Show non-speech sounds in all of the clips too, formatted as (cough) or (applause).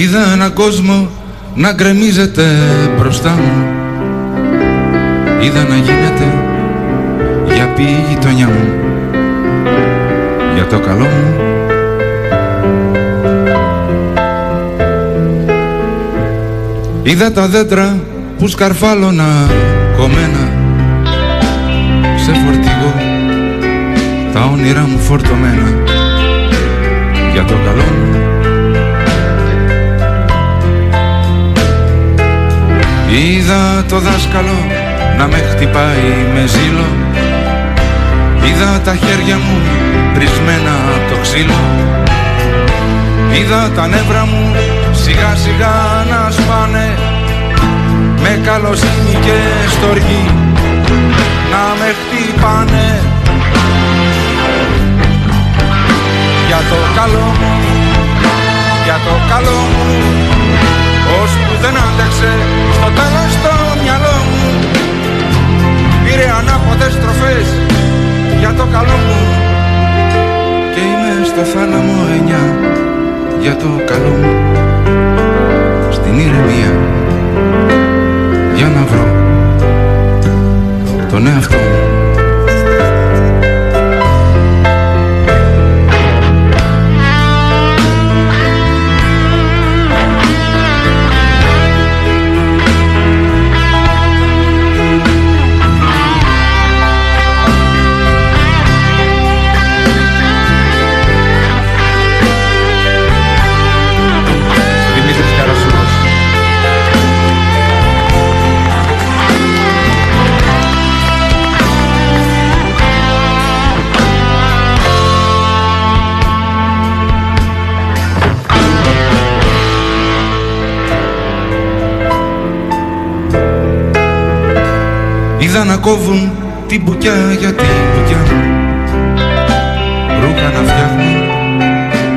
Είδα έναν κόσμο να γκρεμίζεται μπροστά μου. Είδα να γίνεται για πει η γειτονιά μου. Για το καλό μου. Είδα τα δέντρα που σκαρφάλωνα κομμένα. Σε φορτηγό τα όνειρά μου φορτωμένα. Για το καλό μου Είδα το δάσκαλο να με χτυπάει με ζήλο. Είδα τα χέρια μου πρισμένα από το ξύλο. Είδα τα νεύρα μου σιγά σιγά να σπάνε. Με καλοσύνη και στοργή να με χτυπάνε. Για το καλό μου, για το καλό μου Ως που δεν άντεξε. Στο τέλος το μυαλό μου Πήρε ανάποδες στροφές για το καλό μου. Και είμαι στο θάλαμο εννιά για το καλό μου. Στην ηρεμία για να βρω τον εαυτό μου Είδα να κόβουν την μπουκιά για την μπουκιά μου Ρούχα να φτιάχνουν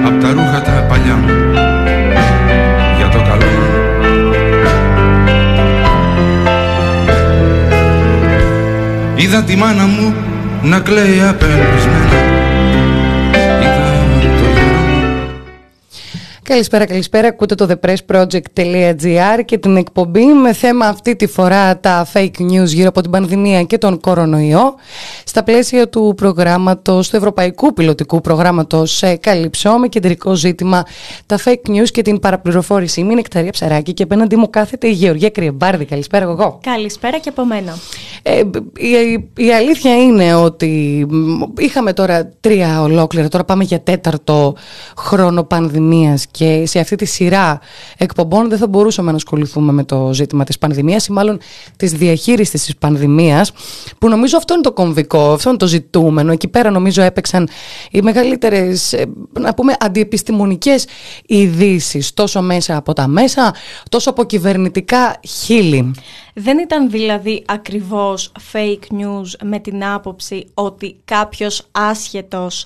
απ' τα ρούχα τα παλιά μου Για το καλό. Μου Είδα τη μάνα μου να κλαίει απελπισμένα Καλησπέρα, καλησπέρα. Ακούτε το thepressproject.gr και την εκπομπή με θέμα αυτή τη φορά τα fake news γύρω από την πανδημία και τον κορονοϊό. Στα πλαίσια του προγράμματος, του Ευρωπαϊκού Πιλωτικού Προγράμματος Καλυψό με κεντρικό ζήτημα τα fake news και την παραπληροφόρηση. Είμαι η Νεκταρία Ψαράκη και απέναντί μου κάθεται η Γεωργία Κρυεμπάρδη. Καλησπέρα εγώ. Καλησπέρα και από μένα. Ε, η, η αλήθεια είναι ότι είχαμε τώρα τρία ολόκληρα, τώρα πάμε για τέταρτο χρόνο πανδημίας και σε αυτή τη σειρά εκπομπών δεν θα μπορούσαμε να ασχοληθούμε με το ζήτημα της πανδημίας ή μάλλον της διαχείρισης της πανδημίας που νομίζω αυτό είναι το κομβικό, αυτό είναι το ζητούμενο. Εκεί πέρα νομίζω έπαιξαν οι μεγαλύτερες ε, να πούμε αντιεπιστημονικές ειδήσεις τόσο μέσα από τα μέσα τόσο από κυβερνητικά χείλη. Δεν ήταν δηλαδή ακριβώς fake news με την άποψη ότι κάποιος άσχετος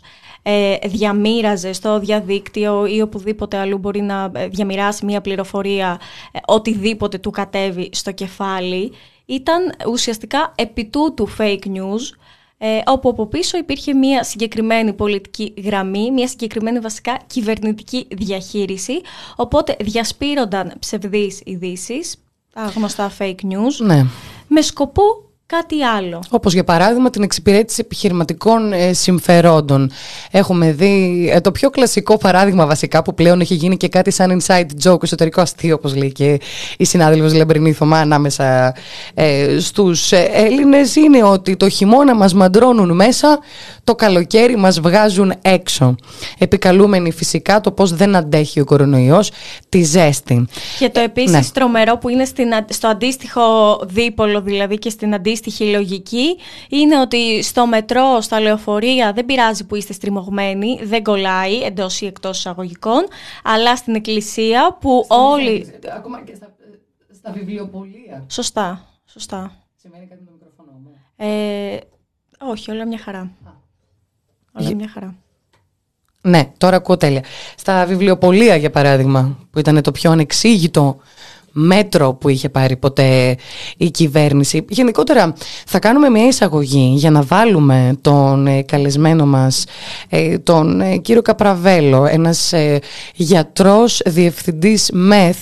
ε, διαμήραζε στο διαδίκτυο ή οπουδήποτε αλλού μπορεί να ε, διαμοιράσει μία πληροφορία, ε, οτιδήποτε του κατέβει στο κεφάλι, ήταν ουσιαστικά επί τούτου fake news, ε, όπου από πίσω υπήρχε μια συγκεκριμένη πολιτική γραμμή, μια συγκεκριμένη βασικά κυβερνητική διαχείριση, οπότε διασπείρονταν ψευδείς ειδήσεις, τα γνωστά fake news, ναι. με σκοπό κάτι άλλο. Όπως για παράδειγμα την εξυπηρέτηση επιχειρηματικών ε, συμφερόντων. Έχουμε δει ε, το πιο κλασικό παράδειγμα βασικά που πλέον έχει γίνει και κάτι σαν inside joke, εσωτερικό αστείο όπως λέει και η συνάδελφος Λεμπρινή Θωμά ανάμεσα ε, στους ε, Έλληνες είναι ότι το χειμώνα μας μαντρώνουν μέσα, το καλοκαίρι μας βγάζουν έξω. Επικαλούμενοι φυσικά το πώς δεν αντέχει ο κορονοϊός τη ζέστη. Και το επίσης ναι. τρομερό που είναι στην, στο αντίστοιχο δίπολο δηλαδή και στην αντίστοιχη αντίστοιχη λογική είναι ότι στο μετρό, στα λεωφορεία δεν πειράζει που είστε στριμωγμένοι, δεν κολλάει εντός ή εκτός εισαγωγικών, αλλά στην εκκλησία που όλοι. Ακόμα και στα, στα βιβλιοπολία. Σωστά. Σωστά. Σημαίνει κάτι με το μικρόφωνο μου. Ε, όχι, όλα μια χαρά. Όλα μια χαρά. Ναι, τώρα ακούω τέλεια. Στα βιβλιοπολία, για παράδειγμα, που ήταν το πιο ανεξήγητο μέτρο που είχε πάρει ποτέ η κυβέρνηση. Γενικότερα θα κάνουμε μια εισαγωγή για να βάλουμε τον ε, καλεσμένο μας, ε, τον ε, κύριο Καπραβέλο, ένας γιατρός διευθυντής ΜΕΘ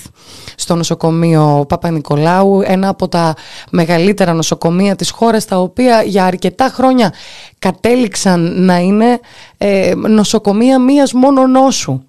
στο νοσοκομείο Παπα-Νικολάου, ένα από τα μεγαλύτερα νοσοκομεία της χώρας, τα οποία για αρκετά χρόνια κατέληξαν να είναι νοσοκομεία μίας μόνο νόσου.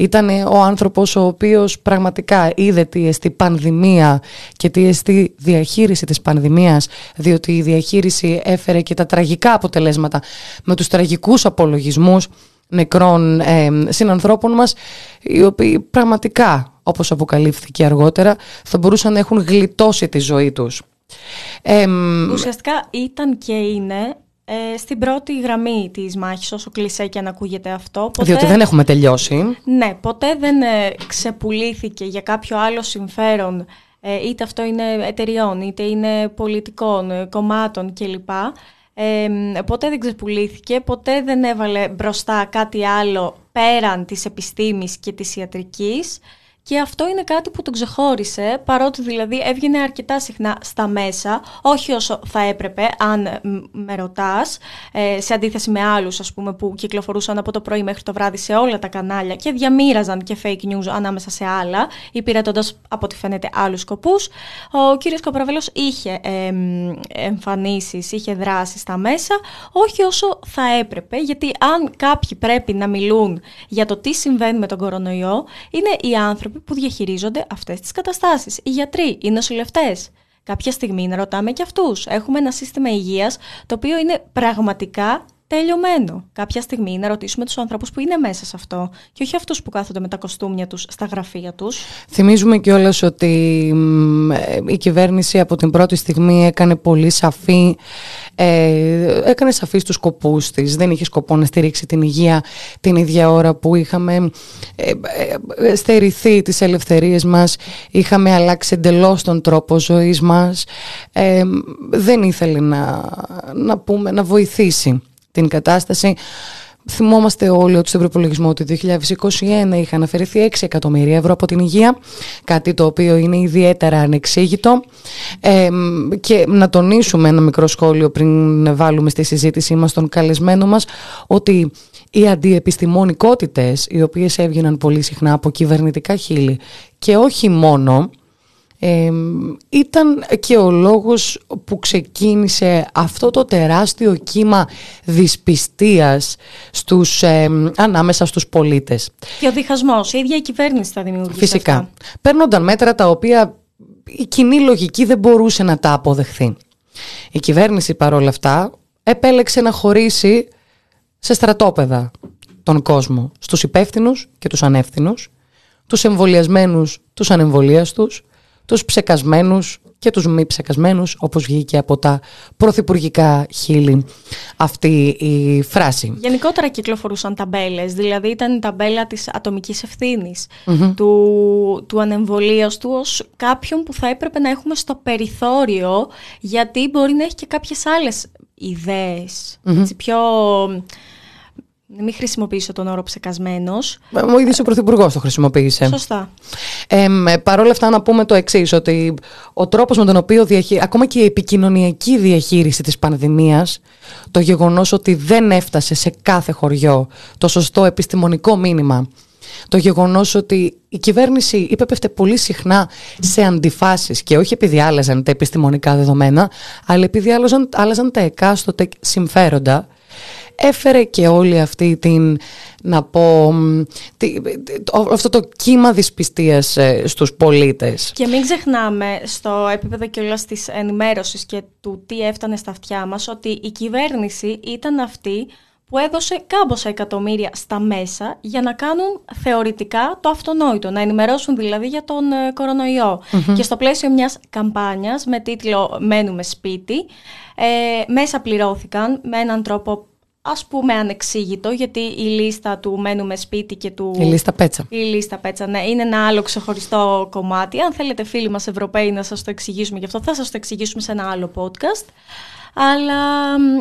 Ήταν ο άνθρωπος ο οποίος πραγματικά είδε τι εστί πανδημία και τι εστί διαχείριση της πανδημίας διότι η διαχείριση έφερε και τα τραγικά αποτελέσματα με τους τραγικούς απολογισμούς νεκρών ε, συνανθρώπων μας οι οποίοι πραγματικά όπως αποκαλύφθηκε αργότερα θα μπορούσαν να έχουν γλιτώσει τη ζωή τους. Ουσιαστικά ήταν και είναι ε, στην πρώτη γραμμή της μάχης, όσο κλεισέ και αν ακούγεται αυτό. Ποτέ, Διότι δεν έχουμε τελειώσει. Ναι, ποτέ δεν ε, ξεπουλήθηκε για κάποιο άλλο συμφέρον, ε, είτε αυτό είναι εταιριών, είτε είναι πολιτικών, ε, κομμάτων κλπ. Ε, ποτέ δεν ξεπουλήθηκε, ποτέ δεν έβαλε μπροστά κάτι άλλο πέραν της επιστήμης και της ιατρικής. Και αυτό είναι κάτι που τον ξεχώρισε, παρότι δηλαδή έβγαινε αρκετά συχνά στα μέσα, όχι όσο θα έπρεπε, αν με ρωτάς, ε, σε αντίθεση με άλλους, ας πούμε, που κυκλοφορούσαν από το πρωί μέχρι το βράδυ σε όλα τα κανάλια και διαμήραζαν και fake news ανάμεσα σε άλλα, υπηρετώντας από ό,τι φαίνεται άλλους σκοπούς. Ο κύριος Καπραβέλος είχε ε, εμφανίσεις, είχε δράσει στα μέσα, όχι όσο θα έπρεπε, γιατί αν κάποιοι πρέπει να μιλούν για το τι συμβαίνει με τον κορονοϊό, είναι οι άνθρωποι που διαχειρίζονται αυτές τις καταστάσεις. Οι γιατροί, οι νοσηλευτές. Κάποια στιγμή να ρωτάμε και αυτούς. Έχουμε ένα σύστημα υγείας το οποίο είναι πραγματικά τελειωμένο. Κάποια στιγμή να ρωτήσουμε τους ανθρώπου που είναι μέσα σε αυτό και όχι αυτούς που κάθονται με τα κοστούμια τους στα γραφεία τους. Θυμίζουμε κιόλας ότι η κυβέρνηση από την πρώτη στιγμή έκανε πολύ σαφή, ε, έκανες σαφή στους σκοπούς της. Δεν είχες σκοπό να στηρίξει την υγεία την ίδια ώρα που είχαμε ε, ε, στερηθεί τις ελευθερίες μας, είχαμε αλλάξει εντελώς τον τρόπο ζωής μας. Ε, δεν ήθελε να, να, πούμε, να βοηθήσει την κατάσταση. Θυμόμαστε όλοι ότι στον προπολογισμό του 2021 είχαν αφαιρεθεί 6 εκατομμύρια ευρώ από την υγεία, κάτι το οποίο είναι ιδιαίτερα ανεξήγητο. Ε, και να τονίσουμε ένα μικρό σχόλιο πριν βάλουμε στη συζήτησή μας τον καλεσμένο μας, ότι οι αντιεπιστημονικότητες, οι οποίες έβγαιναν πολύ συχνά από κυβερνητικά χείλη και όχι μόνο, ήταν και ο λόγος που ξεκίνησε αυτό το τεράστιο κύμα δυσπιστίας στους, ανάμεσα στους πολίτες. Και ο διχασμός, η ίδια η κυβέρνηση θα δημιουργήσει Φυσικά. Αυτά. Παίρνονταν μέτρα τα οποία η κοινή λογική δεν μπορούσε να τα αποδεχθεί. Η κυβέρνηση παρόλα αυτά επέλεξε να χωρίσει σε στρατόπεδα τον κόσμο, στους υπεύθυνους και τους ανεύθυνους, τους εμβολιασμένους, τους ανεμβολίαστους, τους ψεκασμένους και τους μη ψεκασμένους, όπως βγήκε από τα πρωθυπουργικά χείλη αυτή η φράση. Γενικότερα κυκλοφορούσαν ταμπέλες, δηλαδή ήταν η ταμπέλα της ατομικής του, του ανεμβολίαστου ως κάποιον που θα έπρεπε να έχουμε στο περιθώριο, γιατί μπορεί να έχει και κάποιες άλλες πιο μην χρησιμοποιήσω τον όρο ψεκασμένος. Ο ίδιο ο Πρωθυπουργός το χρησιμοποίησε. Σωστά. Ε, Παρ' όλα αυτά, να πούμε το εξής, ότι ο τρόπος με τον οποίο διαχει... ακόμα και η επικοινωνιακή διαχείριση της πανδημίας, το γεγονός ότι δεν έφτασε σε κάθε χωριό το σωστό επιστημονικό μήνυμα, το γεγονός ότι η κυβέρνηση υπέπεφτε πολύ συχνά σε αντιφάσεις και όχι επειδή άλλαζαν τα επιστημονικά δεδομένα, αλλά επειδή άλλαζαν, άλλαζαν τα εκάστοτε συμφέροντα έφερε και όλη αυτή την, να πω, αυτό το κύμα δυσπιστίας ε, στους πολίτες. Και μην ξεχνάμε στο επίπεδο και όλας της ενημέρωσης και του τι έφτανε στα αυτιά μας, ότι η κυβέρνηση ήταν αυτή που έδωσε κάμποσα εκατομμύρια στα μέσα για να κάνουν θεωρητικά το αυτονόητο, να ενημερώσουν δηλαδή για τον ε, κορονοιο Και στο πλαίσιο μιας καμπάνιας με τίτλο «Μένουμε σπίτι», ε, μέσα πληρώθηκαν με έναν τρόπο ας πούμε ανεξήγητο γιατί η λίστα του μένουμε σπίτι και του... Η λίστα πέτσα. Η λίστα πέτσα, ναι. Είναι ένα άλλο ξεχωριστό κομμάτι. Αν θέλετε φίλοι μας Ευρωπαίοι να σας το εξηγήσουμε γι' αυτό θα σας το εξηγήσουμε σε ένα άλλο podcast. Αλλά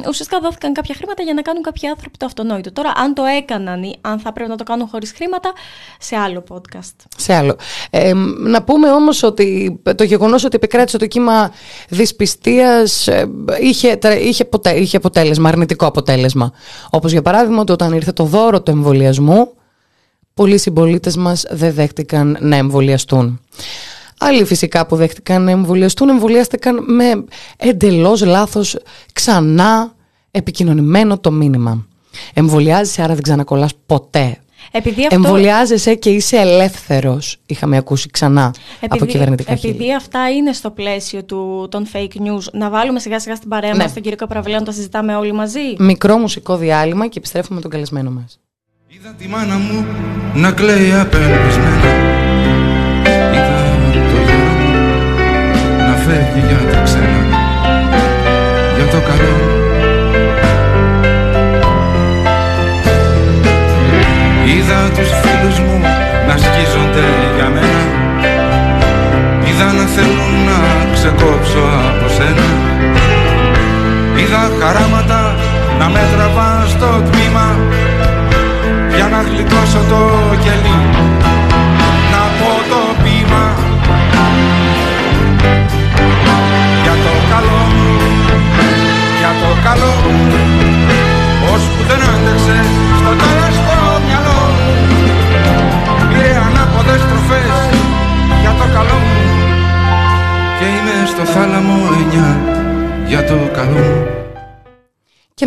ουσιαστικά δόθηκαν κάποια χρήματα για να κάνουν κάποιοι άνθρωποι το αυτονόητο. Τώρα, αν το έκαναν ή αν θα πρέπει να το κάνουν χωρίς χρήματα, σε άλλο podcast. Σε άλλο. Ε, να πούμε όμως ότι το γεγονός ότι επικράτησε το κύμα δυσπιστίας ε, είχε, είχε, είχε αποτέλεσμα, αρνητικό αποτέλεσμα. Όπως για παράδειγμα ότι όταν ήρθε το δώρο του εμβολιασμού, πολλοί συμπολίτες μας δεν δέχτηκαν να εμβολιαστούν. Άλλοι φυσικά που δέχτηκαν να εμβολιαστούν, εμβολιάστηκαν με εντελώς λάθος ξανά επικοινωνημένο το μήνυμα. Εμβολιάζεσαι, άρα δεν ξανακολλάς ποτέ. Επειδή αυτό... Εμβολιάζεσαι και είσαι ελεύθερος, είχαμε ακούσει ξανά επειδή, από κυβερνητικά χέρια. Επειδή αυτά είναι στο πλαίσιο του, των fake news, να βάλουμε σιγά σιγά στην παρέα ναι. μας τον κύριο Καπραβελέα να τα συζητάμε όλοι μαζί; Μικρό μουσικό διάλειμμα και επιστρέφουμε με τον καλεσμένο μας. Είδα τη μάνα μου να κλαίει απελπισμένα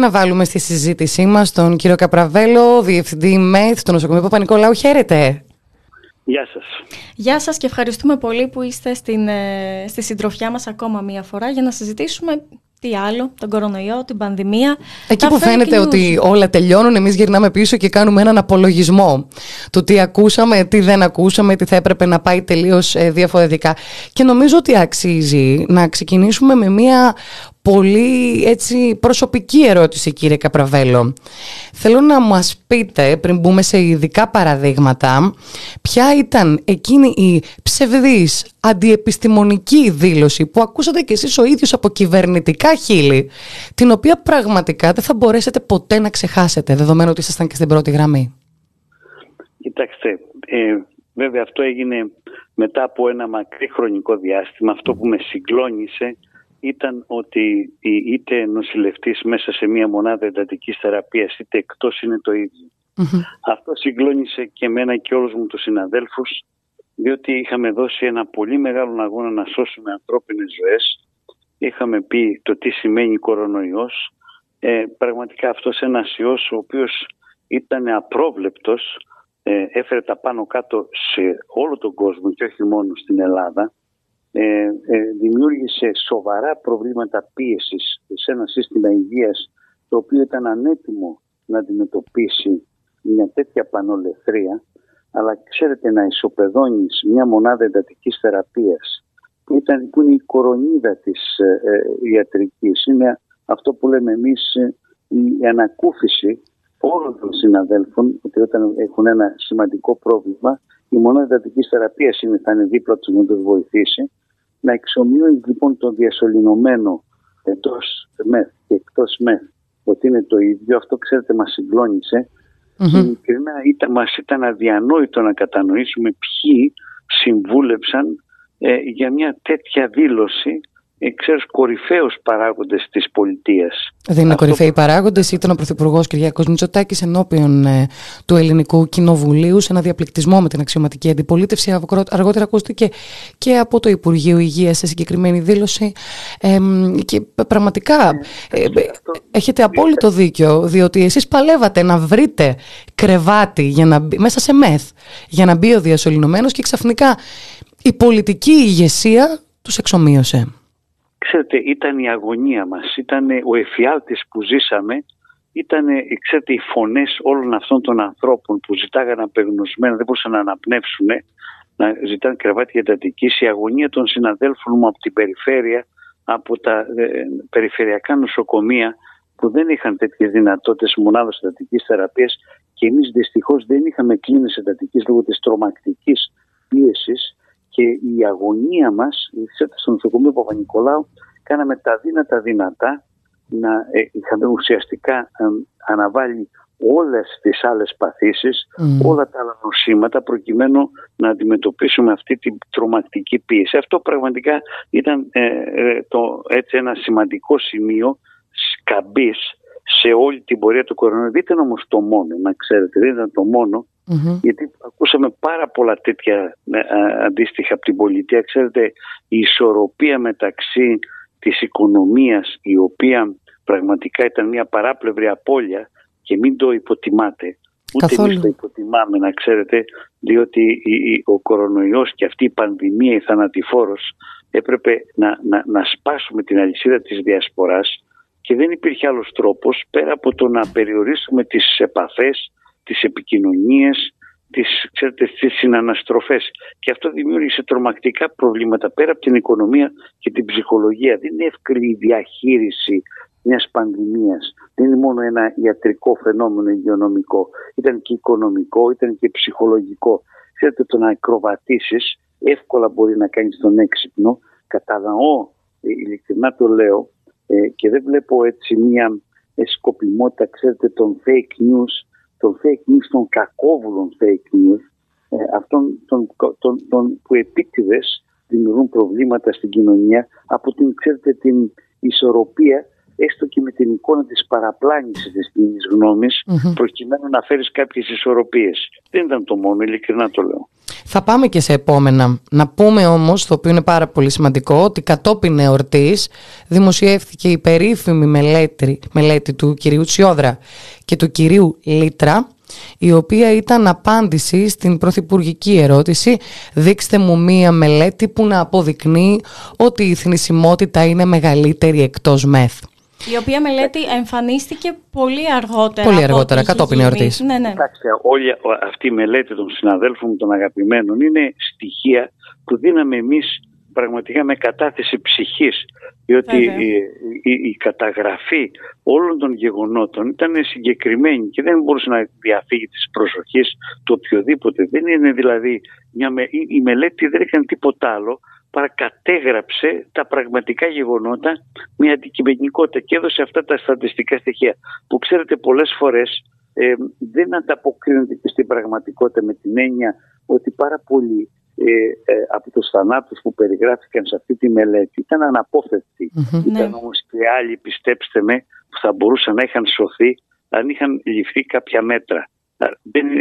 να βάλουμε στη συζήτησή μας τον κύριο Καπραβέλο, Διευθυντή ΜΕΘ του Νοσοκομείου Παπα-Νικολάου. Χαίρετε. Γεια σας. Γεια σας και ευχαριστούμε πολύ που είστε στην, ε, στη συντροφιά μας ακόμα μία φορά για να συζητήσουμε τι άλλο, τον κορονοϊό, την πανδημία. Εκεί που φαίνεται ότι όλα τελειώνουν, εμείς γυρνάμε πίσω και κάνουμε έναν απολογισμό του τι ακούσαμε, τι δεν ακούσαμε, τι θα έπρεπε να πάει τελείως ε, διαφορετικά. Και νομίζω ότι αξίζει να ξεκινήσουμε με μια πολύ έτσι προσωπική ερώτηση κύριε Καπραβέλο. Θέλω να μας πείτε πριν μπούμε σε ειδικά παραδείγματα ποια ήταν εκείνη η ψευδής αντιεπιστημονική δήλωση που ακούσατε κι εσείς ο ίδιος από κυβερνητικά χείλη την οποία πραγματικά δεν θα μπορέσετε ποτέ να ξεχάσετε δεδομένου ότι ήσασταν και στην πρώτη γραμμή; Κοιτάξτε, ε, βέβαια αυτό έγινε μετά από ένα μακρύ χρονικό διάστημα. Αυτό που με συγκλώνησε ήταν ότι είτε νοσηλευτής μέσα σε μία μονάδα εντατικής θεραπείας είτε εκτός είναι το ιδιο Αυτό συγκλώνησε και εμένα και όλους μου τους συναδέλφους διότι είχαμε δώσει ένα πολύ μεγάλο αγώνα να σώσουμε ανθρώπινες ζωές. Είχαμε πει το τι σημαίνει κορονοϊός. Ε, πραγματικά αυτός ένας ιός ο οποίος ήταν απρόβλεπτος, ε, έφερε τα πάνω κάτω σε όλο τον κόσμο και όχι μόνο στην Ελλάδα ε, ε, δημιούργησε σοβαρά προβλήματα πίεσης σε ένα σύστημα υγείας το οποίο ήταν ανέτοιμο να αντιμετωπίσει μια τέτοια πανολεθρία. Αλλά ξέρετε να ισοπεδώνεις μια μονάδα εντατικής θεραπείας που, ήταν, που είναι η κορονίδα της ε, ε ιατρικής. Είναι αυτό που λέμε εμείς ε, η ανακούφιση όλων των συναδέλφων ότι όταν έχουν ένα σημαντικό πρόβλημα η μονάδα εντατικής θεραπείας είναι, θα είναι δίπλα τους να τους βοηθήσει. Να εξομοιώσει λοιπόν το διασωληνωμένο εντός μεθ και εκτός μεθ ότι είναι το ίδιο, αυτό ξέρετε μας συγκλώνησε. Mm-hmm. ειλικρινά ήταν, μας ήταν αδιανόητο να κατανοήσουμε ποιοι συμβούλεψαν ε, για μια τέτοια δήλωση. ε, ξέρεις, κορυφαίους παράγοντες της πολιτείας. Δεν είναι κορυφαίοι παράγοντες, ήταν ο Πρωθυπουργός Κυριακός Μητσοτάκης ενώπιον ε, του Ελληνικού Κοινοβουλίου σε ένα διαπληκτισμό με την αξιωματική αντιπολίτευση. Αργότερα ακούστηκε και από το Υπουργείο Υγείας σε συγκεκριμένη δήλωση. Ε, και πραγματικά ε, έχετε απόλυτο δίκιο, διότι εσείς παλεύατε να βρείτε κρεβάτι για να μέσα σε μεθ για να μπει ο διασωληνωμένος και ξαφνικά η πολιτική ηγεσία τους εξομοίωσε. Ξέρετε, ήταν η αγωνία μας, ήταν ο εφιάλτης που ζήσαμε, ήταν, ξέρετε, οι φωνές όλων αυτών των ανθρώπων που ζητάγαν απεγνωσμένα, δεν μπορούσαν να αναπνεύσουν, να ζητάνε κρεβάτια εντατική, η αγωνία των συναδέλφων μου από την περιφέρεια, από τα ε, περιφερειακά νοσοκομεία που δεν είχαν τέτοιες δυνατότητες μονάδε εντατική θεραπείας και εμείς δυστυχώς δεν είχαμε κλίνες εντατική λόγω της τρομακτικής πίεσης και η αγωνία μας στο νοσοκομείο Παπα-Νικολάου κάναμε τα δύνατα δυνατά να ε, είχαμε ουσιαστικά ε, αναβάλει όλες τις άλλες παθήσεις, όλα τα άλλα νοσήματα προκειμένου να αντιμετωπίσουμε αυτή την τρομακτική πίεση. Αυτό πραγματικά ήταν ε, το, έτσι ένα σημαντικό σημείο σκαμπής σε όλη την πορεία του κορονοϊού. Δεν ήταν όμως το μόνο, να ξέρετε, δεν ήταν το μονο γιατί ακούσαμε πάρα πολλά τέτοια αντίστοιχα από την πολιτεία. Ξέρετε, η ισορροπία μεταξύ της οικονομίας, η οποία πραγματικά ήταν μια παράπλευρη απώλεια και μην το υποτιμάτε. Ούτε εμείς το υποτιμάμε να ξέρετε, διότι ο κορονοϊός και αυτή η πανδημία, η θανατηφόρος, έπρεπε να, να, να σπάσουμε την αλυσίδα της διασποράς και δεν υπήρχε άλλος τρόπος πέρα από το να περιορίσουμε τις επαφές, τις επικοινωνίες, τις, ξέρετε, τις συναναστροφές. Και αυτό δημιούργησε τρομακτικά προβλήματα πέρα από την οικονομία και την ψυχολογία. Δεν είναι εύκολη η διαχείριση μιας πανδημίας. Δεν είναι μόνο ένα ιατρικό φαινόμενο υγειονομικό. Ήταν και οικονομικό, ήταν και ψυχολογικό. Ξέρετε, το να ακροβατήσεις εύκολα μπορεί να κάνεις τον έξυπνο. Κατανοώ, ε, ειλικρινά το λέω, ε, και δεν βλέπω έτσι μια σκοπιμότητα, ξέρετε, των fake news, των fake news, των κακόβουλων fake news, ε, αυτών των, των, των, που επίτηδες δημιουργούν προβλήματα στην κοινωνία από την, ξέρετε, την ισορροπία έστω και με την εικόνα της παραπλάνησης της κοινής γνώμης προκειμένου να φέρεις κάποιες ισορροπίες. Δεν ήταν το μόνο, ειλικρινά το λέω. Θα πάμε και σε επόμενα. Να πούμε όμως, το οποίο είναι πάρα πολύ σημαντικό, ότι κατόπιν εορτής δημοσιεύθηκε η περίφημη μελέτη, μελέτη του κυρίου Τσιόδρα και του κυρίου Λίτρα, η οποία ήταν απάντηση στην πρωθυπουργική ερώτηση «Δείξτε μου μία μελέτη που να αποδεικνύει ότι η θνησιμότητα είναι μεγαλύτερη εκτός μεθ». Η οποία μελέτη εμφανίστηκε πολύ αργότερα. Πολύ αργότερα, κατόπιν εορτής. Ναι, ναι. Κοιτάξτε, όλη αυτή η μελέτη των συναδέλφων των αγαπημένων είναι στοιχεία που δίναμε εμείς πραγματικά με κατάθεση ψυχής διότι η, η, η, καταγραφή όλων των γεγονότων ήταν συγκεκριμένη και δεν μπορούσε να διαφύγει της προσοχής του οποιοδήποτε. Δεν είναι δηλαδή, μια, η, η μελέτη δεν έκανε τίποτα άλλο παρακατέγραψε τα πραγματικά γεγονότα με αντικειμενικότητα και έδωσε αυτά τα στατιστικά στοιχεία που ξέρετε πολλές φορές ε, δεν ανταποκρίνονται και στην πραγματικότητα με την έννοια ότι πάρα πολλοί ε, ε, από τους θανάτους που περιγράφηκαν σε αυτή τη μελέτη ήταν Ήταν ναι. όμως και άλλοι, πιστέψτε με, που θα μπορούσαν να είχαν σωθεί αν είχαν ληφθεί κάποια μέτρα.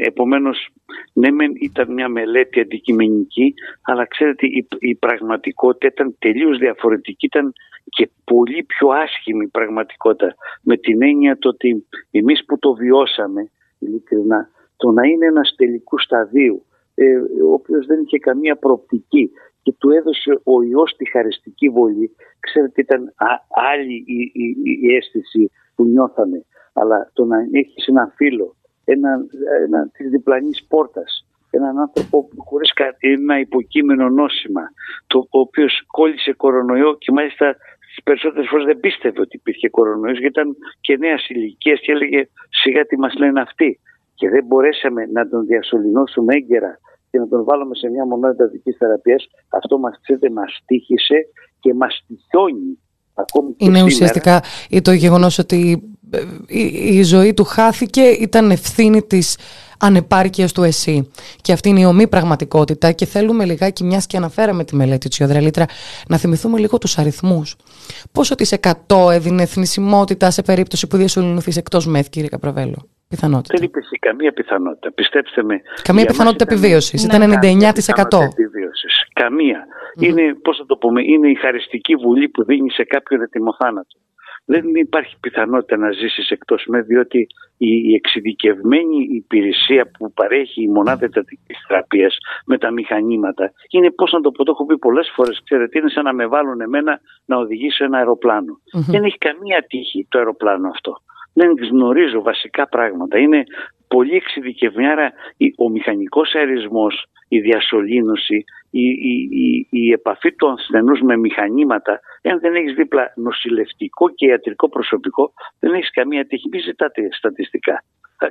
Επομένως, ναι μεν ήταν μια μελέτη αντικειμενική, αλλά ξέρετε η, η πραγματικότητα ήταν τελείως διαφορετική, ήταν και πολύ πιο άσχημη πραγματικότητα. Με την έννοια το ότι εμείς που το βιώσαμε, ειλικρινά, το να είναι ένας τελικού σταδίου, ε, ο οποίος δεν είχε καμία προοπτική και του έδωσε ο ιός τη χαριστική βολή, ξέρετε ήταν άλλη η, η, η αίσθηση που νιώθαμε. Αλλά το να έχεις ένα φίλο ένα, ένα, της διπλανής πόρτας. Έναν άνθρωπο χωρίς ένα υποκείμενο νόσημα το, ο οποίος κόλλησε κορονοϊό και μάλιστα στις περισσότερες φορές δεν πίστευε ότι υπήρχε κορονοϊός γιατί ήταν και νέας ηλικίας και έλεγε σιγά τι μας λένε αυτοί και δεν μπορέσαμε να τον διασωληνώσουμε έγκαιρα και να τον βάλουμε σε μια μονάδα εντατικής θεραπείας. Αυτό μας ξέρετε μας τύχησε και μας τυχιώνει ακόμη Είναι σήμερα. ουσιαστικά το γεγονός ότι η ζωή του χάθηκε ήταν ευθύνη της ανεπάρκειας του εσύ. Και αυτή είναι η ομή πραγματικότητα και θέλουμε λιγάκι μιας και αναφέραμε τη μελέτη της Ιωδρελίτρα να θυμηθούμε λίγο τους αριθμούς. Πόσο της 100 έδινε εθνισμότητα σε περίπτωση που διασωληνωθείς εκτός ΜΕΘ κύριε Καπραβέλο. Πιθανότητα. Δεν υπήρχε καμία πιθανότητα. Πιστέψτε με. Καμία πιθανότητα επιβίωσης. Ήταν 99%. Καμία. Είναι, πώς θα το πούμε, είναι η χαριστική βουλή που δίνει σε κάποιον ετοιμοθάνατο δεν υπάρχει πιθανότητα να ζήσεις εκτός με διότι η εξειδικευμένη υπηρεσία που παρέχει η μονάδα εντατικής θεραπείας με τα μηχανήματα είναι πώς να το πω, το έχω πει πολλές φορές, ξέρετε, είναι σαν να με βάλουν εμένα να οδηγήσω ένα Δεν έχει καμία τύχη το αεροπλάνο αυτό. Δεν γνωρίζω βασικά πράγματα. Είναι πολύ εξειδικευμένα ο μηχανικός αερισμός, η διασωλήνωση, η, η, η, επαφή του ασθενούς με μηχανήματα, εάν δεν έχεις δίπλα νοσηλευτικό και ιατρικό προσωπικό, δεν έχεις καμία τύχη. Μην ζητάτε στατιστικά.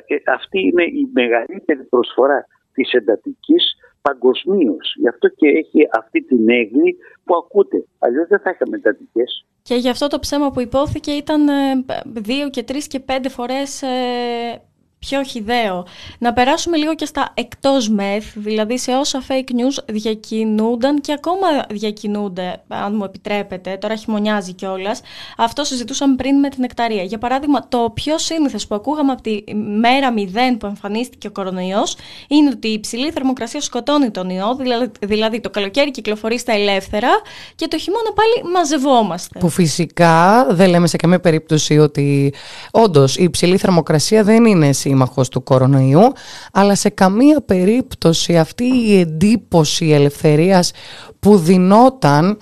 Ε, αυτή είναι η μεγαλύτερη προσφορά της εντατικής παγκοσμίως. Γι' αυτό και έχει αυτή την έγκλη που ακούτε. Αλλιώς δεν θα είχαμε μετατικέ. Και γι' αυτό το ψέμα που υπόθηκε ήταν ε, δύο και τρεις και πέντε φορές ε, πιο χιδαίο. Να περάσουμε λίγο και στα εκτός μεθ, δηλαδή σε όσα fake news διακινούνταν και ακόμα διακινούνται, αν μου επιτρέπετε, τώρα χειμωνιάζει κιόλας. Αυτό συζητούσαμε πριν με την εκταρία. Για παράδειγμα, το πιο σύνηθες που ακούγαμε από τη μέρα 0 που εμφανίστηκε ο κορονοϊός είναι ότι η υψηλή θερμοκρασία σκοτώνει τον ιό, δηλαδή, δηλαδή το καλοκαίρι κυκλοφορεί στα ελεύθερα και το χειμώνα πάλι μαζευόμαστε. Που φυσικά δεν λέμε σε καμία περίπτωση ότι όντως η υψηλή θερμοκρασία δεν είναι σύμμαχος του κορονοϊού, αλλά σε καμία περίπτωση αυτή η εντύπωση ελευθερίας που δινόταν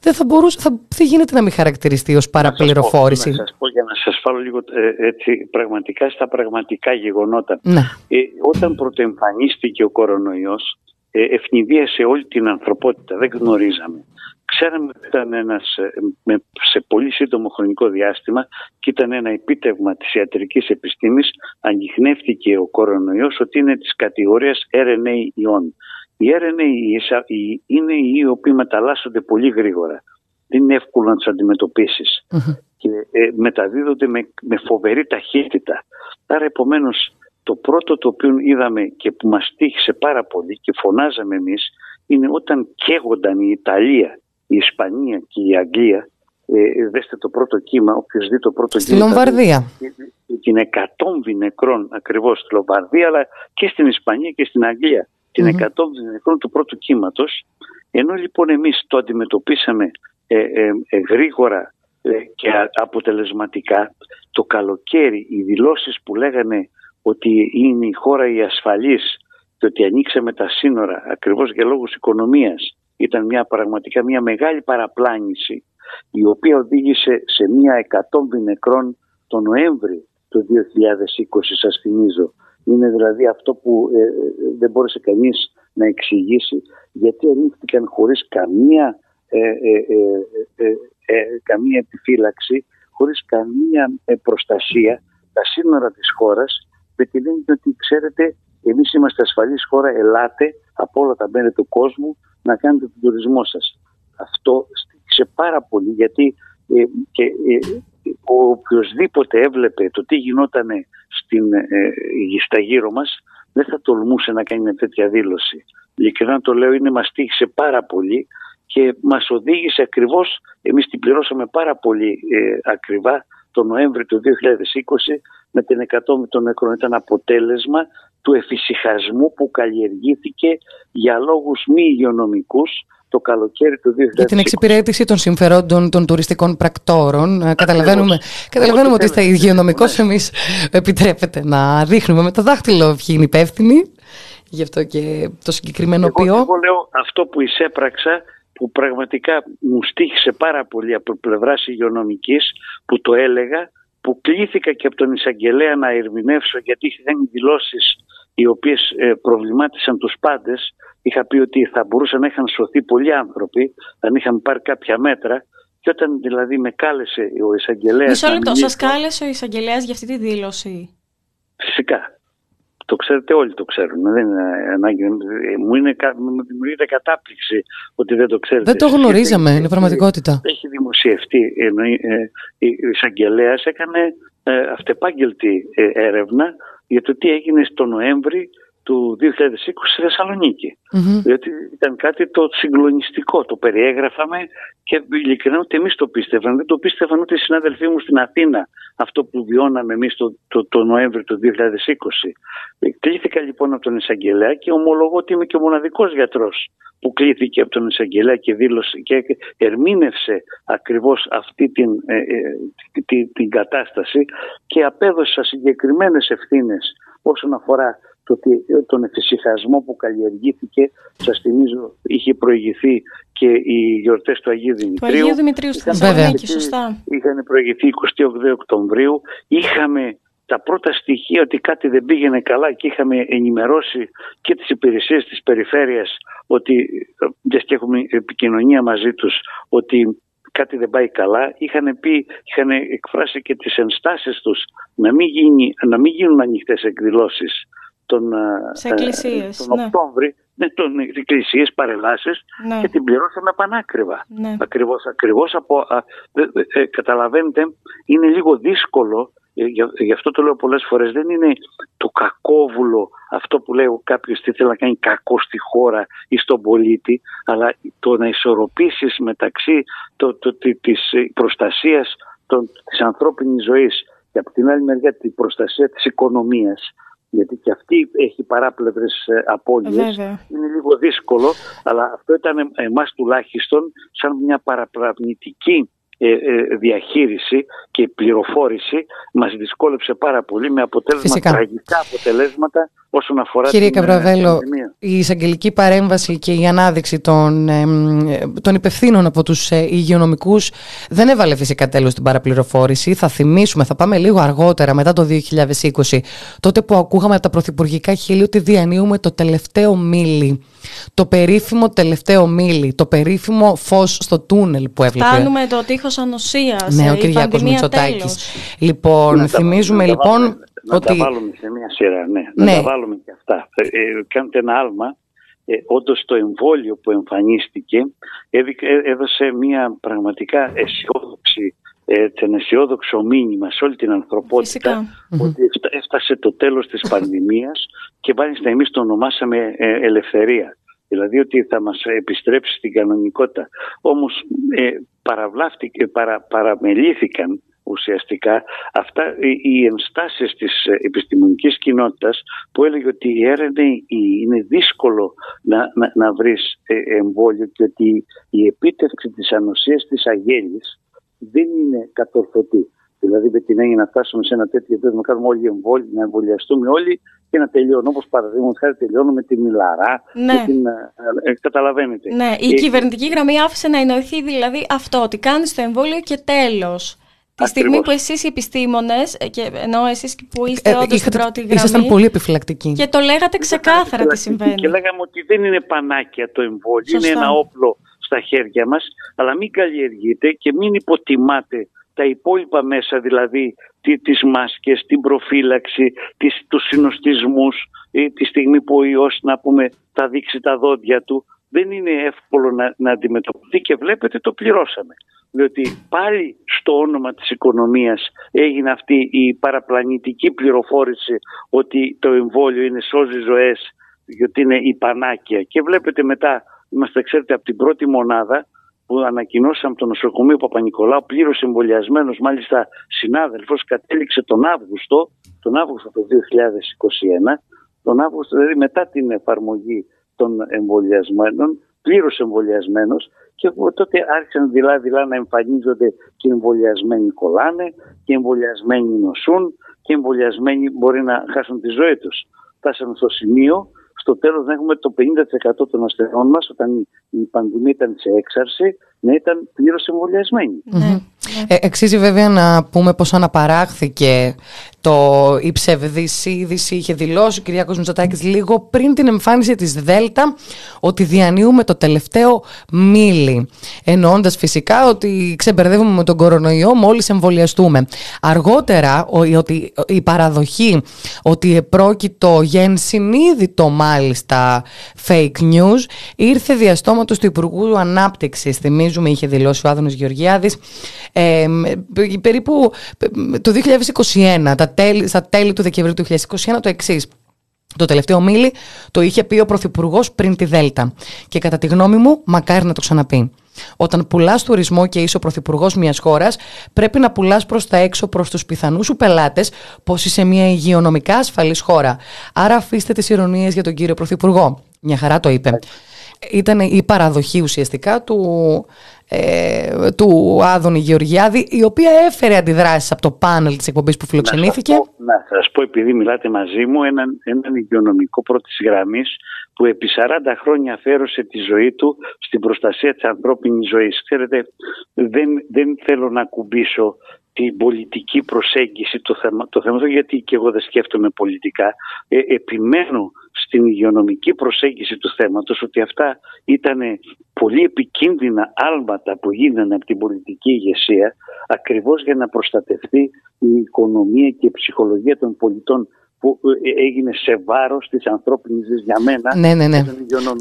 δεν θα μπορούσε, θα, δεν γίνεται να μην χαρακτηριστεί ως παραπληροφόρηση. Να σας πω, για να σας φάλω λίγο ε, έτσι, πραγματικά στα πραγματικά γεγονότα. Ναι. Ε, όταν πρωτοεμφανίστηκε ο κορονοϊός, ε, ευνηδίασε όλη την ανθρωπότητα, δεν γνωρίζαμε. Ξέραμε ότι ήταν ένας, ε, σε πολύ σύντομο χρονικό διάστημα και ήταν ένα επίτευγμα της ιατρικής επιστήμης, ανοιχνεύτηκε ο κορονοϊός ότι είναι της κατηγορίας RNA ιών. Οι RNA είναι οι οι οποίοι μεταλλάσσονται πολύ γρήγορα. Δεν είναι εύκολο να του αντιμετωπισει Και ε, μεταδίδονται με, με φοβερή ταχύτητα. Άρα επομένως το πρώτο το οποίο είδαμε και που μας τύχησε πάρα πολύ και φωνάζαμε εμείς είναι όταν καίγονταν η Ιταλία η Ισπανία και η Αγγλία, ε, δέστε το πρώτο κύμα, όποιος δει το πρώτο στη κύμα. Στη Λομβαρδία. Την εκατόμβη νεκρών ακριβώς στη Λομβαρδία, αλλά και στην Ισπανία και στην Αγγλία. Την mm εκατόμβη νεκρών του πρώτου κύματος. Ενώ λοιπόν εμείς το αντιμετωπίσαμε ε, ε, ε γρήγορα ε, και αποτελεσματικά, το καλοκαίρι οι δηλώσεις που λέγανε ότι είναι η χώρα η ασφαλής και ότι ανοίξαμε τα σύνορα ακριβώς για λόγους οικονομίας ήταν μια πραγματικά μια μεγάλη παραπλάνηση η οποία οδήγησε σε μια εκατόμβη νεκρών το Νοέμβρη του 2020 σας θυμίζω. Είναι δηλαδή αυτό που ε, ε, δεν μπόρεσε κανείς να εξηγήσει γιατί ανοίχθηκαν χωρίς καμία, ε, ε, καμία επιφύλαξη, χωρίς καμία προστασία τα σύνορα της χώρας με την έννοια ότι ξέρετε εμείς είμαστε ασφαλής χώρα, ελάτε από όλα τα μέρη του κόσμου να κάνετε τον τουρισμό σας. Αυτό στήχησε πάρα πολύ γιατί ε, και, ε, ο οποιοδήποτε έβλεπε το τι γινόταν στην, ε, στα γύρω μας δεν θα τολμούσε να κάνει μια τέτοια δήλωση. Ειλικρινά το λέω είναι μας τύχησε πάρα πολύ και μας οδήγησε ακριβώς, εμείς την πληρώσαμε πάρα πολύ ε, ακριβά το Νοέμβρη του 2020 με την 100 των νεκρών. Ήταν αποτέλεσμα του εφησυχασμού που καλλιεργήθηκε για λόγους μη υγειονομικούς το καλοκαίρι του 2020. Για την εξυπηρέτηση των συμφερόντων των τουριστικών πρακτόρων. Ε, καταλαβαίνουμε, καταλαβαίνουμε ότι στα υγειονομικός ναι. εμείς επιτρέπεται να δείχνουμε με το δάχτυλο ποιοι είναι υπεύθυνοι. Γι' αυτό και το συγκεκριμένο εγώ, ποιό. Εγώ λέω αυτό που εισέπραξα που πραγματικά μου στήχησε πάρα πολύ από πλευράς υγειονομικής που το έλεγα που κλήθηκα και από τον εισαγγελέα να ερμηνεύσω γιατί είχαν δηλώσεις οι οποίες ε, προβλημάτισαν τους πάντες. Είχα πει ότι θα μπορούσαν να είχαν σωθεί πολλοί άνθρωποι αν είχαν πάρει κάποια μέτρα και όταν δηλαδή με κάλεσε ο εισαγγελέας. Μισό λεπτό, σας κάλεσε ο εισαγγελέας για αυτή τη δήλωση; Φυσικά. Το ξέρετε όλοι το ξέρουν. Δεν είναι ανάγκη. Μου, είναι, μου δημιουργείται κατάπληξη ότι δεν το ξέρετε. Δεν το γνωρίζαμε, είναι πραγματικότητα. Έχει δημοσιευτεί. Ε, η εισαγγελέας έκανε ε, αυτεπάγγελτη έρευνα για το τι έγινε στο Νοέμβρη του 2020 στη θεσσαλονικη Διότι ήταν κάτι το συγκλονιστικό. Το περιέγραφαμε και ειλικρινά ούτε εμείς το πίστευαν. Δεν το πίστευαν ούτε οι συνάδελφοί μου στην Αθήνα αυτό που βιώναμε εμείς το, το, το Νοέμβρη του 2020. Κλήθηκα λοιπόν από τον εισαγγελέα και ομολογώ ότι είμαι και ο μοναδικός γιατρός που κλήθηκε από τον εισαγγελέα και δήλωσε και ερμήνευσε ακριβώς αυτή την, ε, ε, την, την κατάσταση και απέδωσε συγκεκριμένες ευθύνες όσον αφορά το, τον εφησυχασμό που καλλιεργήθηκε. Σας θυμίζω, είχε προηγηθεί και οι γιορτές του Αγίου Δημητρίου. Του Αγίου Δημητρίου στη Θεσσαλονίκη, σωστά. Είχαν προηγηθεί 28 Οκτωβρίου. Είχαμε τα πρώτα στοιχεία ότι κάτι δεν πήγαινε καλά και είχαμε ενημερώσει και τις υπηρεσίες της περιφέρειας ότι, μιας και έχουμε επικοινωνία μαζί τους, ότι κάτι δεν πάει καλά, είχαν, πει, είχαν εκφράσει και τις ενστάσεις τους να μην, γίνει, να μην γίνουν ανοιχτές εκδηλώσεις τον, σε εκκλησίες, τον ναι. Οκτώβρη με τον εκκλησίες παρελάσεις Ναι. και την πληρώσαμε πανάκριβα. Ναι. Ακριβώς, ακριβώς από, α, δε- δε- ε, καταλαβαίνετε, είναι λίγο δύσκολο, ε, γι' γι' αυτό το λέω πολλές φορές, δεν είναι το κακόβουλο αυτό που λέει κάποιος τι θέλει να κάνει κακό στη χώρα ή στον πολίτη, αλλά το να ισορροπήσεις μεταξύ το, το, τη- της ε, προστασίας των, της ανθρώπινης ζωής και από την άλλη μεριά την προστασία της οικονομίας, γιατί και αυτή έχει παράπλευρες ε, απώλειες, Βέβαια. είναι λίγο δύσκολο, αλλά αυτό ήταν εμάς τουλάχιστον σαν μια παραπλανητική ε, ε, διαχείριση και πληροφόρηση μας δυσκόλεψε πάρα πολύ με αποτέλεσμα Φυσικά. τραγικά αποτελέσματα όσον αφορά Κύριε την, ε, Καβραβέλο, πανδημία. η εισαγγελική παρέμβαση και η ανάδειξη των, ε, μ, ε, των υπευθύνων από τους ε, υγειονομικούς δεν έβαλε φυσικά τέλος στην παραπληροφόρηση. Θα θυμίσουμε, θα πάμε λίγο αργότερα μετά το 2020, τότε που ακούγαμε από τα πρωθυπουργικά χείλη ότι διανύουμε το τελευταίο μίλι. Το περίφημο τελευταίο μίλι, το περίφημο φως στο τούνελ που έβλεπε. Φτάνουμε το τείχος ανοσίας, Ναι, ο η Κυριάκος πανδημία Μητσοτάκης. τέλος. Λοιπόν, Να τα- θυμίζουμε να τα λοιπόν βάλουμε- να ότι... τα βάλουμε σε μια σειρά, ναι. Να Ναι. τα βάλουμε και αυτά. Ε, ε, κάντε ένα άλμα. Ε, Όντως το εμβόλιο που εμφανίστηκε έδι- ε, έδωσε μια πραγματικά αισιόδοξη, ε, έτσι, ένα αισιόδοξο μήνυμα σε όλη την ανθρωπότητα Φυσικά. ότι έφτα- έφτασε το τέλος της (laughs) πανδημίας και μάλιστα εμείς το ονομάσαμε ε, ελευθερία. Δηλαδή ότι θα μας επιστρέψει στην κανονικότητα. Όμως ε, παραβλάφτηκε, παρα, παραμελήθηκαν ουσιαστικά αυτά οι, οι ενστάσεις της ε, επιστημονικής κοινότητας που έλεγε ότι η έρευνα η- είναι δύσκολο να, να, να βρεις ε, εμβόλιο και ότι η επίτευξη της ανοσίας της αγέλης δεν είναι κατορθωτή. Δηλαδή με την έννοια να φτάσουμε σε ένα τέτοιο επίπεδο να κάνουμε όλοι εμβόλια, να εμβολιαστούμε όλοι και να τελειώνουμε. Όπως παραδείγματος χάρη τελειώνουμε με τη Μιλαρά. Ναι. Με την, ε, ε, καταλαβαίνετε. Ναι, η Ε, κυβερνητική γραμμή άφησε να εννοηθεί δηλαδή αυτό, ότι κάνεις το εμβόλιο και τέλος. Τη στιγμή Ακριβώς. που εσείς οι επιστήμονες, ε, και ενώ εσείς που είστε ε, όντως στην είχατε- πρώτη ήσασταν γραμμή, πολύ επιφυλακτικοί. και το λέγατε ξεκάθαρα τι Και συμβαίνει. λέγαμε ότι δεν είναι πανάκια το εμβόλιο, Σωστά. είναι ένα όπλο στα χέρια μας, αλλά μην καλλιεργείτε και μην υποτιμάτε τα υπόλοιπα μέσα, δηλαδή τι, τις μάσκες, την προφύλαξη, τις, τους συνοστισμούς, ή τη στιγμή που ο ιός να πούμε θα δείξει τα δόντια του, δεν είναι εύκολο να, να αντιμετωπιστεί και βλέπετε το πληρώσαμε. Διότι πάλι στο όνομα της οικονομίας έγινε αυτή η παραπλανητική πληροφόρηση ότι το εμβόλιο είναι σώζει ζωές γιατί είναι η πανάκια. Και βλέπετε μετά, είμαστε ξέρετε από την πρώτη μονάδα που ανακοινώσαμε το νοσοκομείο Παπα-Νικολάου πλήρως εμβολιασμένος, μάλιστα συνάδελφος κατέληξε τον Αύγουστο, τον Αύγουστο του 2021, τον Αύγουστο δηλαδή μετά την εφαρμογή των εμβολιασμένων, πλήρως εμβολιασμένος και τότε άρχισαν δειλά-δειλά να εμφανίζονται και εμβολιασμένοι κολλάνε και εμβολιασμένοι νοσούν και εμβολιασμένοι μπορεί να χάσουν τη ζωή τους. Φτάσαμε στο σημείο στο τέλος να έχουμε το 50% των ασθενών μας όταν η- η πανδημία ήταν σε έξαρση να ήταν πλήρως εμβολιασμένοι. Ναι. Ε, εξίζει βέβαια να πούμε πως αναπαράχθηκε το, η ψευδής είδηση είχε δηλώσει ο Κυριάκος Μητσοτάκης λίγο πριν την εμφάνιση της Δέλτα ότι διανύουμε το τελευταίο μίλι εννοώντας φυσικά ότι ξεμπερδεύουμε με τον κορονοϊό μόλις εμβολιαστούμε. Αργότερα ο, η- ότι, η παραδοχή ότι επρόκειτο για ενσυνείδητο μάλιστα fake news ήρθε διαστόματος του Υπουργού Ανάπτυξης. Θυμίζουμε είχε δηλώσει ο Άδωνος Γεωργιάδης ε, περίπου ε, το 2021, τα τέλη, στα τέλη του Δεκεμβρίου του 2021 το εξής. Το τελευταίο μίλι το είχε πει ο Πρωθυπουργός πριν τη Δέλτα. Και κατά τη γνώμη μου, μακάρι να το ξαναπεί. Όταν πουλάς τουρισμό και είσαι ο πρωθυπουργός μιας χώρας, πρέπει να πουλάς προς τα έξω προς τους πιθανούς σου πελάτες πως είσαι μια υγειονομικά ασφαλής χώρα. Άρα αφήστε τις ηρωνίες για τον κύριο Πρωθυπουργό. Μια χαρά το είπε. Ήταν η παραδοχή ουσιαστικά του, ε, του Άδωνη Γεωργιάδη, η οποία έφερε αντιδράσεις από το πάνελ της εκπομπής που φιλοξενήθηκε. Να σας πω, να σας πω επειδή μιλάτε μαζί μου έναν, έναν υγειονομικό πρώτης γραμμής που επί 40 χρόνια αφαίρωσε τη ζωή του στην προστασία της ανθρώπινης ζωής. Ξέρετε, δεν, δεν θέλω να κουμπίσω την πολιτική προσέγγιση το θέμα, το θέμα γιατί και εγώ δεν σκέφτομαι πολιτικά. Ε, επιμένω στην υγειονομική προσέγγιση του θέματος ότι αυτά ήταν πολύ επικίνδυνα άλματα που γίνανε από την πολιτική ηγεσία ακριβώς για να προστατευτεί η οικονομία και η ψυχολογία των πολιτών που ε, έγινε σε βάρος της ανθρώπινης ζωής για μένα. Ναι, ναι, ναι.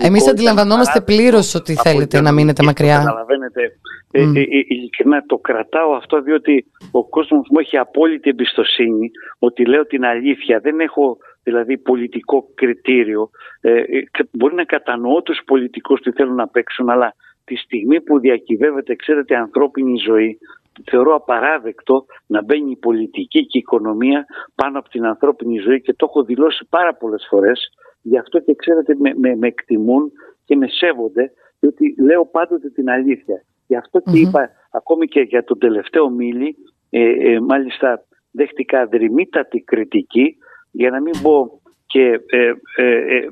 Εμείς αντιλαμβανόμαστε πλήρως ότι θέλετε να μείνετε μακριά. Καταλαβαίνετε, mm. ε, ε, ειλικρινά το κρατάω αυτό διότι ο κόσμος μου έχει απόλυτη εμπιστοσύνη ότι λέω την αλήθεια. Δεν έχω δηλαδή πολιτικό κριτήριο. Ε, μπορεί να κατανοώ τους πολιτικούς τι θέλουν να παίξουν, αλλά τη στιγμή που διακυβεύεται, ξέρετε, ανθρώπινη ζωή, θεωρώ απαράδεκτο να μπαίνει η πολιτική και η οικονομία πάνω από την ανθρώπινη ζωή και το έχω δηλώσει πάρα πολλές φορές. Γι' αυτό και ξέρετε με, με, με εκτιμούν και με σέβονται διότι λέω πάντοτε την αλήθεια. Γι' αυτό και είπα ακόμη και για τον τελευταίο μίλη ε, ε, μάλιστα δέχτηκα δρυμύτατη κριτική για να μην πω και ε, ε, ε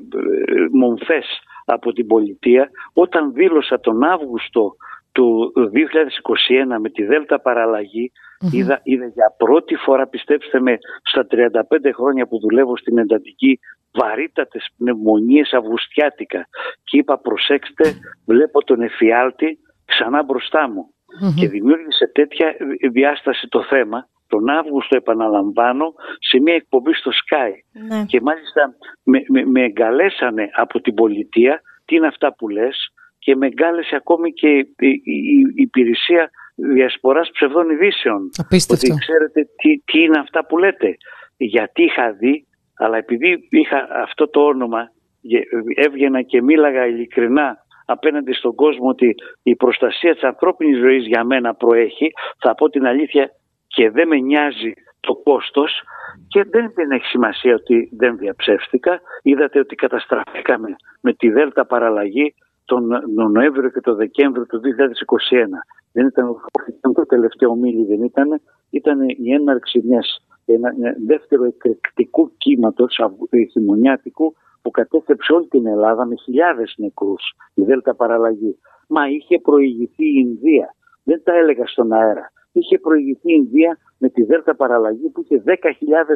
μομφές από την πολιτεία όταν δήλωσα τον Αύγουστο του 2021 με τη Δέλτα παραλλαγή είδα, είδα για πρώτη φορά πιστέψτε με στα 35 χρόνια που δουλεύω στην εντατική βαρύτατες πνευμονίες αυγουστιάτικα. Και είπα προσέξτε βλέπω τον εφιάλτη ξανά μπροστά μου. Και δημιούργησε τέτοια διάσταση το θέμα. Τον Αύγουστο επαναλαμβάνω σε μια εκπομπή στο Sky. Ναι. και μάλιστα με, με, με εγκαλέσανε από την πολιτεία. Τι είναι αυτά που λες; Και με εγκάλεσε ακόμη και η, υπηρεσία διασποράς ψευδών ειδήσεων. Απίστευτο. Ότι ξέρετε τι, τι είναι αυτά που λέτε. Γιατί είχα δει, αλλά επειδή είχα αυτό το όνομα, έβγαινα και μίλαγα ειλικρινά απέναντι στον κόσμο ότι η προστασία της ανθρώπινης ζωής για μένα προέχει, θα πω την αλήθεια και δεν με νοιάζει το κόστος και δεν, δεν έχει σημασία ότι δεν διαψεύστηκα. Είδατε ότι καταστραφήκαμε με τη Δέλτα παραλλαγή τον Νοέμβριο και τον Δεκέμβριο του 2021. Δεν ήταν, το τελευταίο μίλη, δεν ήταν. Ήταν η έναρξη μιας ένα, δεύτερο εκρηκτικού κύματος χειμωνιάτικου που κατέστρεψε όλη την Ελλάδα με χιλιάδες νεκρούς, η Δέλτα παραλλαγή. Μα είχε προηγηθεί η Ινδία. Δεν τα έλεγα στον αέρα. Είχε προηγηθεί η Ινδία με τη Δέλτα παραλλαγή που είχε 10.000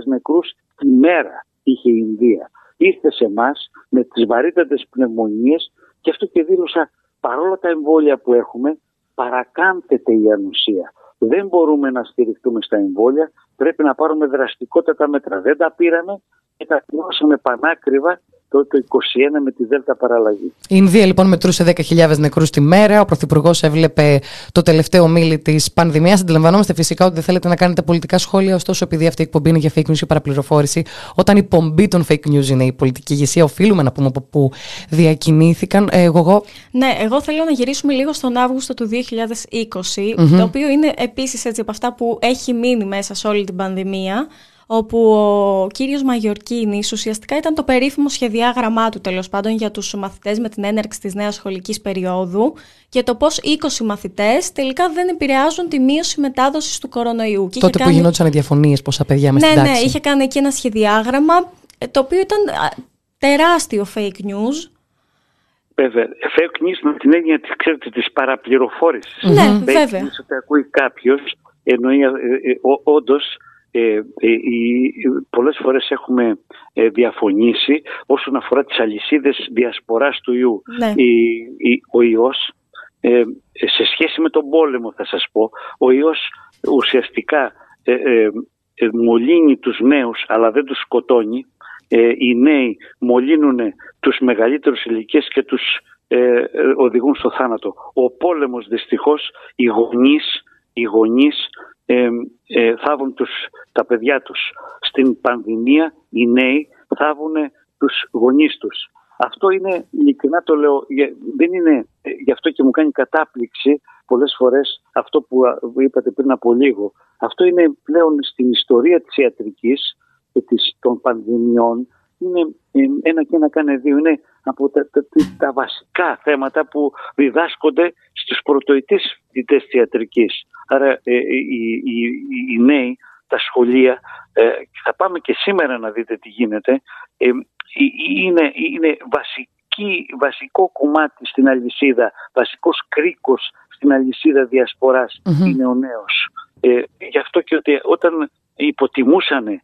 νεκρούς τη μέρα είχε η Ινδία. Ήρθε σε εμάς με τις βαρύτατες πνευμονίες και αυτό και δήλωσα παρόλα τα εμβόλια που έχουμε παρακάμπτεται η ανοσία. Δεν μπορούμε να στηριχτούμε στα εμβόλια, πρέπει να πάρουμε δραστικότατα μέτρα. Δεν τα πήραμε και τα πληρώσαμε πανάκριβα το, το 21 με τη Δέλτα παραλλαγή. Η Ινδία λοιπόν μετρούσε 10.000 νεκρούς τη μέρα. Ο Πρωθυπουργός έβλεπε το τελευταίο μήλι της πανδημίας. Αντιλαμβανόμαστε φυσικά ότι δεν θέλετε να κάνετε πολιτικά σχόλια, ωστόσο, επειδή αυτή η εκπομπή είναι για fake news και παραπληροφόρηση, όταν η πομπή των fake news είναι η πολιτική ηγεσία, οφείλουμε να πούμε από πού διακινήθηκαν. Ε, εγώ... Ναι, εγώ θέλω να γυρίσουμε λίγο στον Αύγουστο του 2020, το οποίο είναι επίσης έτσι από αυτά που έχει μείνει μέσα σε όλη την πανδημία όπου ο κύριος Μαγιορκίνης ουσιαστικά ήταν το περίφημο σχεδιάγραμμά του τέλος πάντων για τους μαθητές με την έναρξη της νέας σχολικής περίοδου και το πώς 20 μαθητές τελικά δεν επηρεάζουν τη μείωση μετάδοσης του κορονοϊού. Και Τότε που κάνει... γινόντουσαν οι διαφωνίες πόσα παιδιά με ναι, στην Ναι, είχε κάνει εκεί ένα σχεδιάγραμμα ε, το οποίο ήταν τεράστιο fake news. Βέβαια, fake news με την έννοια της, ξέρετε, της παραπληροφόρησης. Ναι, fake βέβαια. News, ότι ακούει κάποιος, εννοεί ε, ε, όντως ε, ε, πολλές φορές έχουμε ε, διαφωνήσει όσον αφορά τις αλυσίδες διασποράς του ιού. Ναι. ο ιός, ε, σε σχέση με τον πόλεμο θα σας πω, ο ιός ουσιαστικά ε, μολύνει τους νέους αλλά δεν τους σκοτώνει. οι νέοι μολύνουν τους μεγαλύτερους ηλικίες και τους οδηγούν στο θάνατο. Ο πόλεμος δυστυχώς, οι γονείς, οι γονείς ε, ε, θάβουν τους, τα παιδιά τους. Στην πανδημία οι νέοι θάβουν τους γονείς τους. Αυτό είναι, ειλικρινά το λέω, δεν είναι, ε, γι' αυτό και μου κάνει κατάπληξη πολλές φορές αυτό που είπατε πριν από λίγο. Αυτό είναι πλέον στην ιστορία της ιατρικής και της, των πανδημιών είναι ε, ένα και ένα κάνει δύο. Είναι από τα, τα, βασικά θέματα που διδάσκονται στους πρωτοετής φοιτητές της ιατρικής. Άρα ε, ε, οι, οι, οι, νέοι, τα σχολεία, ε, θα πάμε και σήμερα να δείτε τι γίνεται, είναι, είναι βασική, βασικό κομμάτι στην αλυσίδα, βασικός κρίκος στην αλυσίδα είναι ο νέος. Ε, γι' αυτό και ότι όταν υποτιμούσαν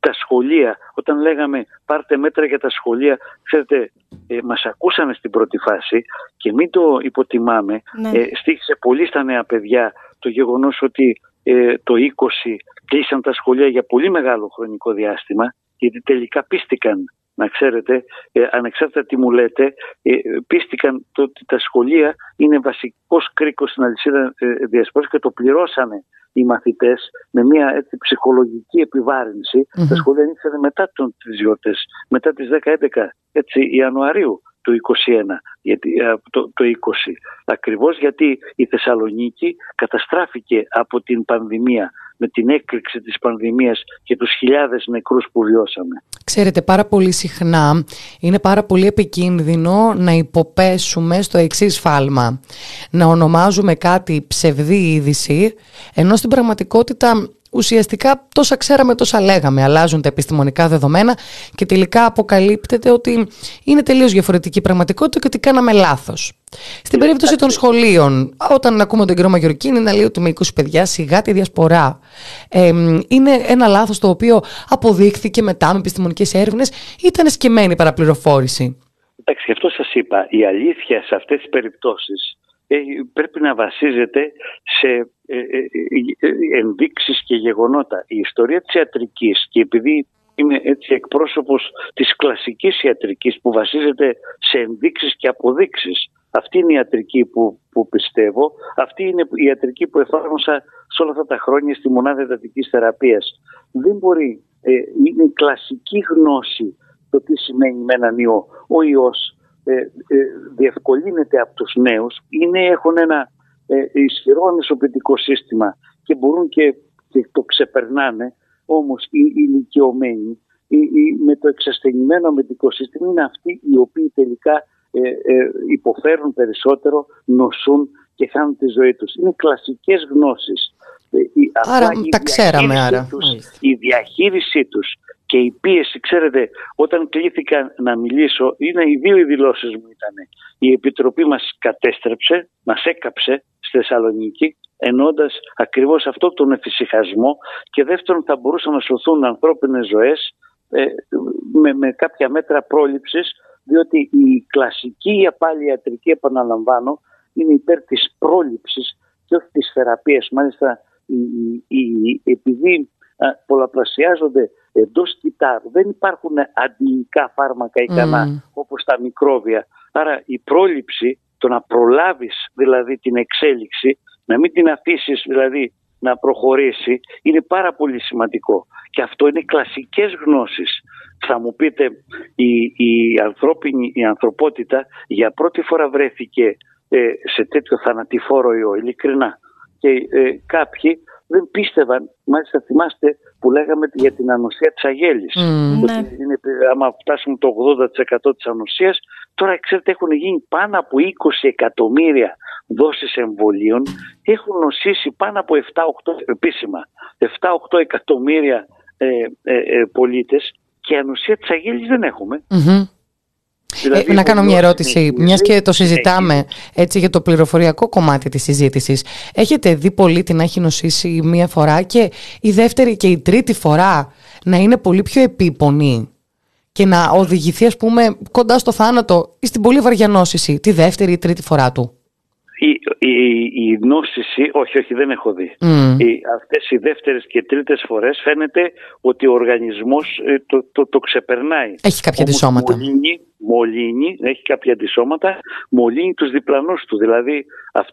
τα σχολεία, όταν λέγαμε πάρτε μέτρα για τα σχολεία, ξέρετε, ε, μας ακούσανε στην πρώτη φάση και μην το υποτιμάμε. Ναι. Ε, στήχησε πολύ στα νέα παιδιά το γεγονός ότι ε, το 20 κλείσαν τα σχολεία για πολύ μεγάλο χρονικό διάστημα γιατί τελικά πίστηκαν να ξέρετε, ε, ανεξάρτητα τι μου λέτε, ε, πίστηκαν το ότι τα σχολεία είναι βασικός κρίκος στην αλυσίδα ε, διασποράς και το πληρώσανε οι μαθητές με μια έτσι, ψυχολογική Τα σχολεία ανοίξανε μετά τον, τις μετά τις 10-11 Ιανουαρίου του 21, γιατί, το, το 20. Ακριβώς γιατί η Θεσσαλονίκη καταστράφηκε από την πανδημία, με την έκρηξη της πανδημίας και τους χιλιάδες νεκρούς που βιώσαμε. Ξέρετε, πάρα πολύ συχνά είναι πάρα πολύ επικίνδυνο να υποπέσουμε στο εξής φάλμα. Να ονομάζουμε κάτι ψευδή είδηση, ενώ στην πραγματικότητα ουσιαστικά τόσα ξέραμε, τόσα λέγαμε. Αλλάζουν τα επιστημονικά δεδομένα και τελικά αποκαλύπτεται ότι είναι τελείως διαφορετική πραγματικότητα και ότι κάναμε λάθος. Στην περίπτωση των σχολείων, όταν ακούμε τον κύριο Μαγιορκίνη να λέει ότι με 20 παιδιά σιγά τη διασπορά, ε, είναι ένα λάθος το οποίο αποδείχθηκε μετά με επιστημονικέ έρευνες, ήταν σκεμμένη παραπληροφόρηση. Εντάξει, γι' αυτό σας είπα. Η αλήθεια σε αυτές τις περιπτώσεις ε, πρέπει να βασίζεται σε ε, ε, ενδείξεις και γεγονότα. Η ιστορία της ιατρικής και επειδή είμαι έτσι εκπρόσωπος της κλασικής ιατρικής που βασίζεται σε ενδείξεις και αποδείξεις. Αυτή είναι η ιατρική που, που πιστεύω. Αυτή είναι η ιατρική που εφάρμοσα σε όλα αυτά τα χρόνια στη μονάδα εντατικής θεραπείας. Δεν μπορεί, είναι η κλασική γνώση το τι σημαίνει με έναν ιό. Ο ιός ε, ε, διευκολύνεται από τους νέους είναι, έχουν ένα ε, ισχυρό ανισοποιητικό σύστημα και μπορούν και, το ξεπερνάνε όμως οι, οι ηλικιωμένοι με το εξασθενημένο αμυντικό σύστημα είναι αυτοί οι οποίοι τελικά υποφέρουν περισσότερο, νοσούν και χάνουν τη ζωή τους. Είναι κλασικές γνώσεις. Άρα τα ξέραμε άρα. η διαχείρισή τους και η πίεση, ξέρετε, όταν κλήθηκα να μιλήσω, είναι οι δύο οι δηλώσεις μου ήταν. Η Επιτροπή μας κατέστρεψε, μας έκαψε στη Θεσσαλονίκη, ενώντας ακριβώς αυτό τον εφησυχασμό και δεύτερον θα μπορούσαν να σωθούν ανθρώπινες ζωές ε, με, με κάποια μέτρα πρόληψης διότι η κλασική πάλι ιατρική επαναλαμβάνω είναι υπέρ της πρόληψης και όχι της θεραπείας. Μάλιστα επειδή πολλαπλασιάζονται εντός κυτάρου. Δεν υπάρχουν αντιϊκά φάρμακα ικανά mm. όπως τα μικρόβια. Άρα η πρόληψη, το να προλάβεις δηλαδή την εξέλιξη, να μην την αφήσεις δηλαδή να προχωρήσει, είναι πάρα πολύ σημαντικό. Και αυτό είναι κλασικές γνώσεις. Θα μου πείτε, η, η, ανθρώπινη, η ανθρωπότητα για πρώτη φορά βρέθηκε ε, σε τέτοιο θανατηφόρο ιό, ειλικρινά. Και ε, κάποιοι δεν πίστευαν, μάλιστα θυμάστε που λέγαμε για την ανοσία της αγέλης. Mm. Ότι ναι. είναι, άμα φτάσουμε το 80% της ανοσίας, τώρα ξέρετε έχουν γίνει πάνω από 20 εκατομμύρια δόσεις εμβολίων, έχουν νοσήσει πάνω από 7-8 επίσημα, 7-8 εκατομμύρια ε, ε, ε, πολίτες και ανοσία της αγέλης δεν εχουμε Δηλαδή, ε, να κάνω μια ερώτηση, μιας και το συζητάμε έτσι για το πληροφοριακό κομμάτι της συζήτησης. Έχετε δει πολίτη να έχει νοσήσει μία φορά και η δεύτερη και η τρίτη φορά να είναι πολύ πιο επίπονη και να οδηγηθεί ας πούμε κοντά στο θάνατο ή στην πολύ βαριά νόσηση τη δεύτερη ή τρίτη φορά του; Η, η νόσηση, όχι, όχι, δεν έχω δει. Mm. Οι, αυτές οι δεύτερες και τρίτες φορές φαίνεται ότι ο οργανισμός ε, το, το, το, ξεπερνάει. Έχει κάποια αντισώματα. Μολύνει, μολύνει, έχει κάποια αντισώματα, μολύνει τους διπλανούς του. Δηλαδή,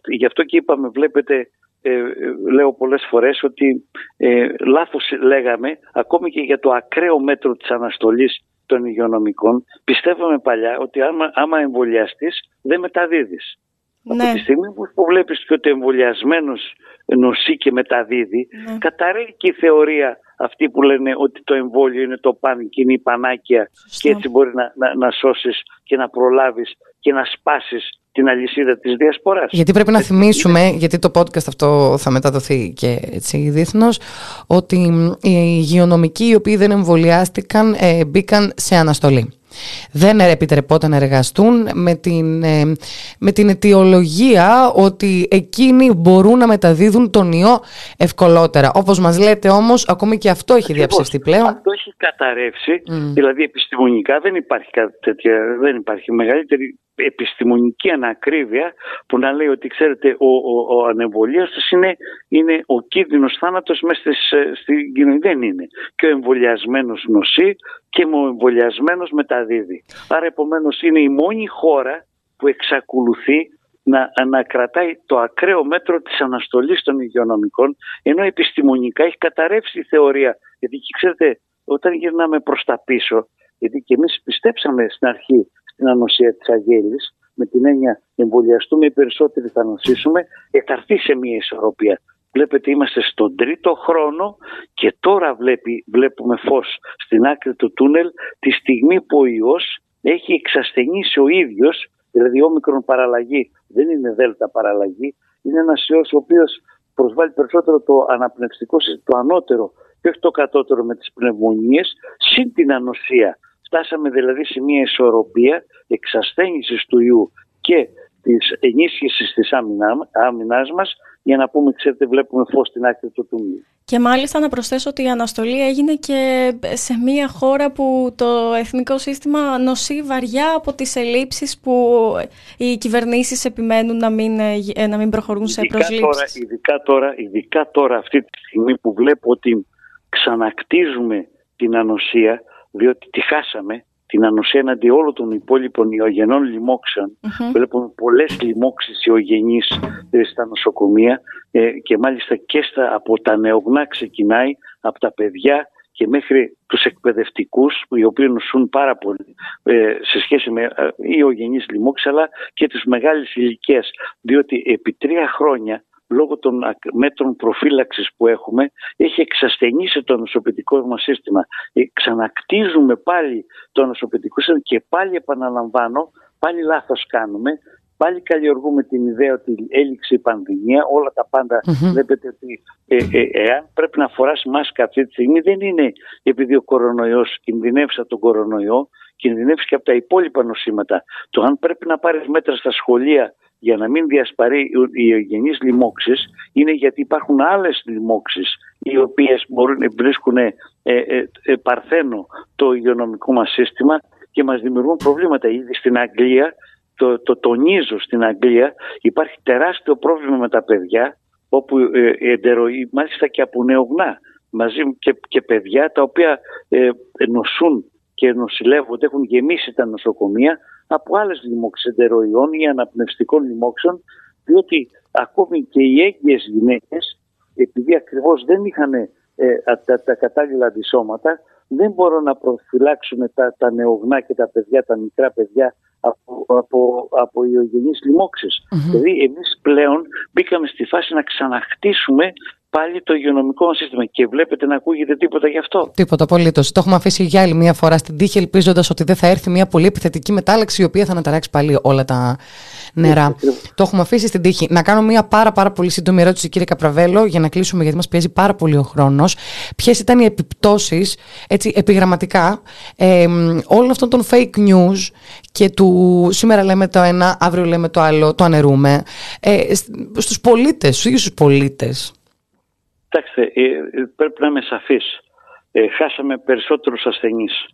γι' αυτό και είπαμε, βλέπετε, ε, ε, λέω πολλές φορές ότι ε, λάθος λέγαμε, ακόμη και για το ακραίο μέτρο της αναστολής των υγειονομικών, πιστεύαμε παλιά ότι άμα, άμα εμβολιαστείς δεν μεταδίδεις. Ναι. Από τη στιγμή που βλέπεις και ότι ο εμβολιασμένος νοσεί και μεταδίδει, ναι. καταραίει και η θεωρία αυτή που λένε ότι το εμβόλιο είναι το παν και είναι η πανάκια και έτσι μπορεί να, να, να σώσεις και να προλάβεις και να σπάσεις την αλυσίδα της διασποράς. Γιατί πρέπει να θυμίσουμε, γιατί το podcast αυτό θα μεταδοθεί και έτσι διεθνώς, ότι οι υγειονομικοί οι οποίοι δεν εμβολιάστηκαν ε, μπήκαν σε αναστολή δεν επιτρεπόταν να εργαστούν με την, ε, με την αιτιολογία ότι εκείνοι μπορούν να μεταδίδουν τον ιό ευκολότερα. Όπως μας λέτε όμως, ακόμη και αυτό έχει διαψευστεί πλέον. Αυτό έχει καταρρεύσει, δηλαδή επιστημονικά δεν υπάρχει κάτι τέτοια, δεν υπάρχει μεγαλύτερη επιστημονική ανακρίβεια που να λέει ότι ξέρετε ο, ο, ο είναι, είναι ο κίνδυνος θάνατος μέσα στην κοινωνία. Δεν είναι. Και ο εμβολιασμένος νοσεί και ο εμβολιασμένος μεταδίδει. Άρα επομένως είναι η μόνη χώρα που εξακολουθεί να, να κρατάει το ακραίο μέτρο της αναστολής των υγειονομικών ενώ επιστημονικά έχει καταρρεύσει η θεωρία. Γιατί ξέρετε όταν γυρνάμε προς τα πίσω γιατί και εμείς πιστέψαμε στην αρχή στην ανοσία της αγέλης με την έννοια εμβολιαστούμε οι περισσότεροι θα νοσήσουμε εκαρθεί σε μια ισορροπία. Βλέπετε είμαστε στον τρίτο χρόνο και τώρα βλέπει, βλέπουμε φως στην άκρη του τούνελ τη στιγμή που ο ιός έχει εξασθενήσει ο ίδιος Δηλαδή, όμικρον παραλλαγή δεν είναι δέλτα παραλλαγή. Είναι ένας ιός ο οποίος προσβάλλει περισσότερο το αναπνευστικό, το ανώτερο και όχι το κατώτερο με τις πνευμονίες, συν την ανοσία. Φτάσαμε δηλαδή σε μια ισορροπία εξασθένηση του ιού και της ενίσχυσης της άμυνάς μας για να πούμε, ξέρετε, βλέπουμε φως στην άκρη του τούνελ. Και μάλιστα να προσθέσω ότι η αναστολή έγινε και σε μια χώρα που το εθνικό σύστημα νοσεί βαριά από τις ελλείψεις που οι κυβερνήσεις επιμένουν να μην, ε, να μην προχωρούν σε προσλήψεις. Τώρα, ειδικά, τώρα, ειδικά τώρα αυτή τη στιγμή που βλέπω ότι ξανακτίζουμε την ανοσία διότι τη χάσαμε την ανοσία εναντί όλων των υπόλοιπων ιογενών λοιμόξεων. Mm-hmm. Βλέπουμε πολλές λοιμώξεις ιογενείς ε, στα νοσοκομεία ε, και μάλιστα και στα, από τα νεογνά ξεκινάει, από τα παιδιά και μέχρι τους εκπαιδευτικούς οι οποίοι νοσούν πάρα πολύ ε, σε σχέση με ε, ιογενείς λοιμώξεις αλλά και τις μεγάλες ηλικίες, διότι επί τρία χρόνια λόγω των μέτρων προφύλαξης που έχουμε έχει εξασθενήσει το νοσοποιητικό μας σύστημα. Ε, ξανακτίζουμε πάλι το νοσοποιητικό σύστημα και πάλι επαναλαμβάνω, πάλι λάθος κάνουμε, πάλι καλλιεργούμε την ιδέα ότι έληξε η πανδημία, όλα τα παντα βλέπετε ότι ε, ε, εάν πρέπει να φοράς μάσκα αυτή τη στιγμή δεν είναι επειδή ο κορονοϊός κινδυνεύσει από τον κορονοϊό, κινδυνεύει και από τα υπόλοιπα νοσήματα. Το αν πρέπει να πάρεις μέτρα στα σχολεία για να μην διασπαρεί οι ευγενείς λοιμώξεις είναι γιατί υπάρχουν άλλες λοιμώξεις οι οποίες μπορούν να βρίσκουν ε, ε, ε, παρθένο το υγειονομικό μας σύστημα και μας δημιουργούν προβλήματα. Ήδη στην Αγγλία, το, το τονίζω στην Αγγλία, υπάρχει τεράστιο πρόβλημα με τα παιδιά όπου ε, εντεροεί, μάλιστα και από νεογνά μαζί και, και παιδιά τα οποία ε, νοσούν και νοσηλεύονται, έχουν γεμίσει τα νοσοκομεία από άλλες λοιμώξεις εντεροϊών ή αναπνευστικών λοιμώξεων, διότι ακόμη και οι έγκυες γυναίκες, επειδή ακριβώς δεν είχαν ε, τα, τα κατάλληλα αντισώματα, δεν μπορούν να προφυλάξουν τα, τα νεογνά και τα παιδιά, τα μικρά παιδιά από, από, από ιογενείς Δηλαδή εμείς πλέον μπήκαμε στη φάση να ξαναχτίσουμε πάλι το υγειονομικό μα σύστημα. Και βλέπετε να ακούγεται τίποτα γι' αυτό. Τίποτα απολύτως. Το έχουμε αφήσει για άλλη μια φορά στην τύχη, ελπίζοντας ότι δεν θα έρθει μια πολύ επιθετική μετάλλαξη, η οποία θα αναταράξει πάλι όλα τα νερά. το έχουμε αφήσει στην τύχη. Να κάνω μια πάρα, πάρα πολύ σύντομη ερώτηση, κύριε Καπραβέλο, για να κλείσουμε, γιατί μας πιέζει πάρα πολύ ο χρόνος. Ποιες ήταν οι επιπτώσεις, έτσι, επιγραμματικά, ε, όλων αυτών των fake news και του σήμερα λέμε το ένα, αύριο λέμε το άλλο, το ανερούμε, ε, στους πολίτες, στους ίδιους πολίτες; Κοιτάξτε, ε, ε, πρέπει να είμαι σαφής. Ε, χάσαμε περισσότερους ασθενείς.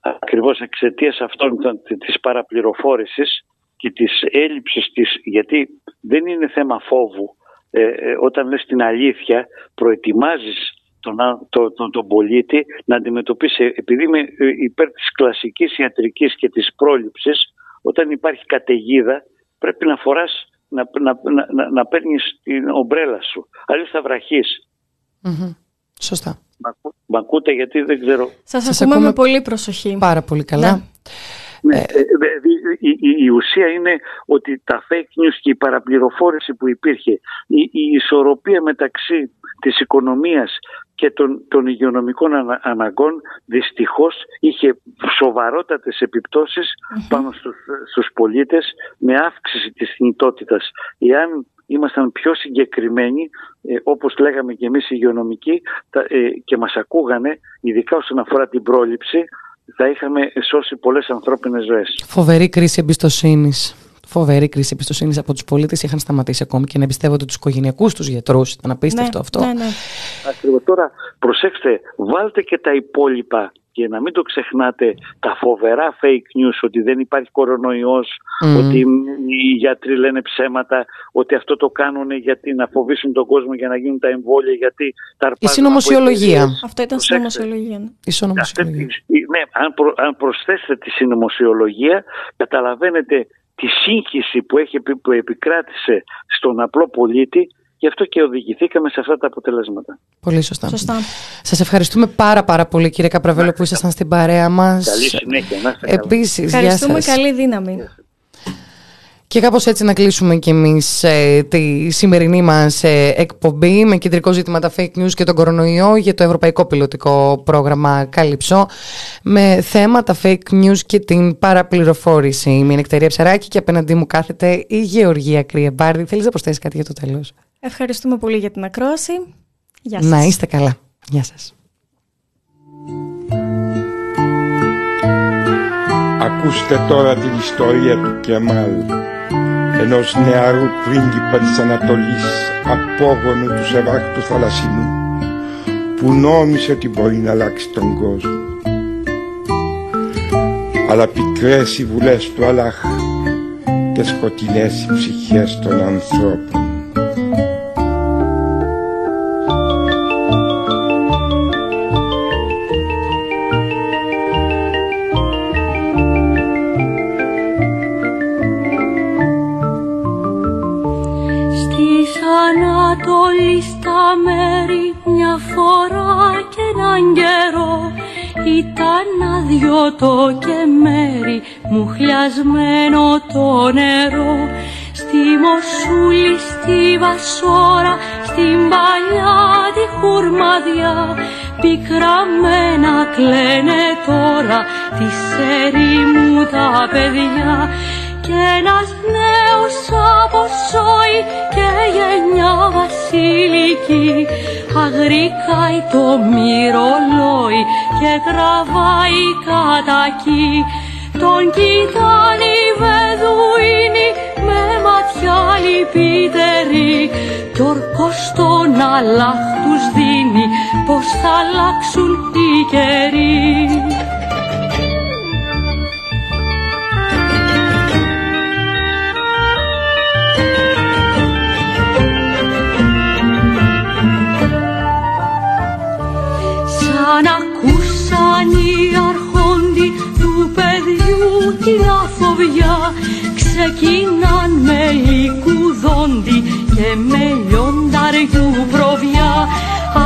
Ακριβώς εξαιτίας αυτών της παραπληροφόρησης και της έλλειψης της, γιατί δεν είναι θέμα φόβου. όταν λες την αλήθεια, προετοιμάζεις τον, τον, τον, τον πολίτη να αντιμετωπίσει, επειδή είμαι υπέρ της κλασικής ιατρικής και της πρόληψης, όταν υπάρχει καταιγίδα πρέπει να φοράς να, να, να, να παίρνεις την ομπρέλα σου. Αλλιώς θα βραχει Σωστά. Μ' ακούτε γιατί δεν ξέρω. Σας ακούμε, με πολύ προσοχή. Πάρα πολύ καλά. Ναι. Ναι, ε, ε, η, η, η, ουσία είναι ότι τα fake news και η παραπληροφόρηση που υπήρχε, η, η ισορροπία μεταξύ της οικονομίας και των, των υγειονομικών αναγκών δυστυχώς είχε σοβαρότατες πάνω στους, στους πολίτες με αύξηση της θνητότητας. Εάν ήμασταν πιο συγκεκριμένοι, ε, όπως λέγαμε και εμείς οι υγειονομικοί ε, και μας ακούγανε, ειδικά όσον αφορά την πρόληψη, θα είχαμε σώσει πολλές ανθρώπινες ζωές. Φοβερή κρίση εμπιστοσύνης φοβερή κρίση εμπιστοσύνης από τους πολίτες. Είχαν σταματήσει ακόμη και να εμπιστεύονται τους οικογενειακούς τους γιατρούς. Ήταν απίστευτο ναι, αυτό. Ναι, ναι. Ακριβώς. Τώρα, προσέξτε, βάλτε και τα υπόλοιπα και να μην το ξεχνάτε τα φοβερά fake news ότι δεν υπάρχει κορονοϊός, ότι οι γιατροί λένε ψέματα, ότι αυτό το κάνουν γιατί να φοβήσουν τον κόσμο για να γίνουν τα εμβόλια, γιατί τα Η συνωμοσιολογία. Αυτό ήταν συνωμοσιολογία. Ναι. Η συνωμοσιολογία. Ναι, αν, προ, αν προσθέσετε τη συνωμοσιολογία, καταλαβαίνετε τη σύγχυση που, έχει, που επικράτησε στον απλό πολίτη Γι' αυτό και οδηγηθήκαμε σε αυτά τα αποτελέσματα. Πολύ σωστά. σωστά. Σας ευχαριστούμε πάρα πάρα πολύ κύριε Καπραβέλο που ήσασταν στην παρέα μας. Καλή συνέχεια. Να είστε Επίσης, Ευχαριστούμε γεια σας. καλή δύναμη. Και κάπως έτσι να κλείσουμε κι εμείς ε, τη σημερινή μας ε, εκπομπή με κεντρικό ζήτημα τα fake news και τον κορονοϊό για το Ευρωπαϊκό Πιλωτικό Πρόγραμμα Κάλυψο με θέμα τα fake news και την παραπληροφόρηση. Είμαι η Νεκταρία Ψαράκη και απέναντί μου κάθεται η Γεωργία Κρυεμπάρδη. Θέλεις να προσθέσεις κάτι για το τέλος; Ευχαριστούμε πολύ για την ακρόαση. Γεια σας. Να είστε καλά. Γεια σας. Ακούστε τώρα την ιστορία του Κεμάλ ενός νεαρού πρίγκιπα της Ανατολής απόγονου του Σεβάχ του Θαλασσινού που νόμισε ότι μπορεί να αλλάξει τον κόσμο. Αλλά πικρές οι βουλές του Αλλάχ και σκοτεινές οι ψυχές των ανθρώπων φορά και έναν καιρό. Ήταν άδειο το και μέρη μου χλιασμένο το νερό. Στη Μοσούλη, στη Βασόρα, στην παλιά τη χουρμαδιά. Πικραμένα κλαίνε τώρα τη μου τα παιδιά. Και ένας νέος αποσόει αγρικάει το μυρολόι και τραβάει κατακί τον κοιτάνε οι βεδουίνοι με ματιά λυπητερή. Κι ορκός τον Αλλάχ τους δίνει πως θα αλλάξουν οι καιροί παιδιού την αφοβιά ξεκινάν με λικουδόντι και με λιονταριού προβιά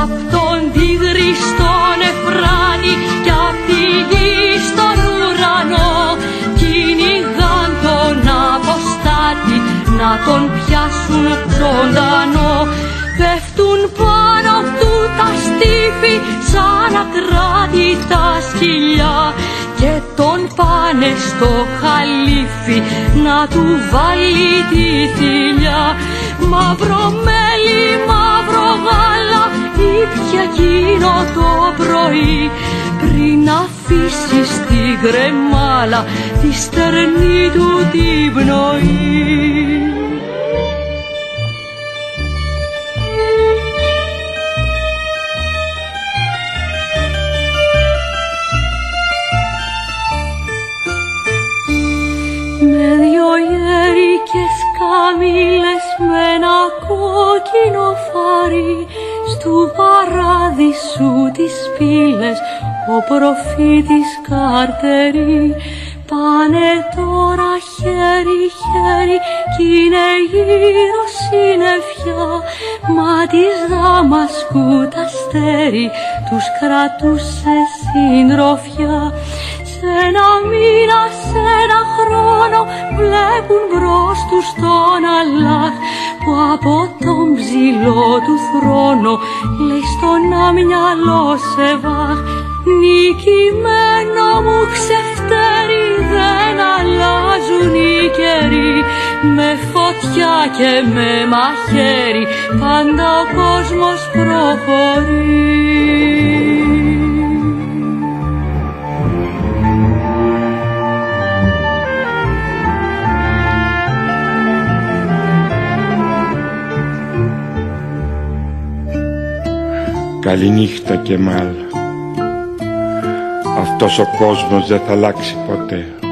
απ' τον τίγρη στον Εφράτη κι απ' τη γη στον ουρανό. Κυνηγάν τον αποστάτη να τον πιάσουν ζωντανό. Πέφτουν πάνω του τα στήφη σαν ακράτητα σκυλιά και τον πάνε στο χαλίφι να του βάλει τη θηλιά. Μαύρο μέλι, μαύρο γάλα ήπια εκείνο το πρωί. Πριν αφήσεις στη γκρεμάλα τη στερνή του την πνοή κόκκινο φάρι στου παράδεισου τις πύλες ο προφήτης καρτερή πάνε τώρα χέρι χέρι κι είναι γύρω συννεφιά μα της Δαμασκού τα αστέρι τους κρατούσε συντροφιά. Σε ένα μήνα, σε ένα χρόνο βλέπουν μπρος τους τον Αλλάχ που από τον ψηλό του θρόνο λέει στον άμυαλο σε βάχ νικημένο μου ξεφτέρι δεν αλλάζουν οι καιροί. Με φωτιά και με μαχαίρι πάντα ο κόσμος προχωρεί Καληνύχτα και μάλ. Αυτός ο κόσμος δεν θα αλλάξει ποτέ.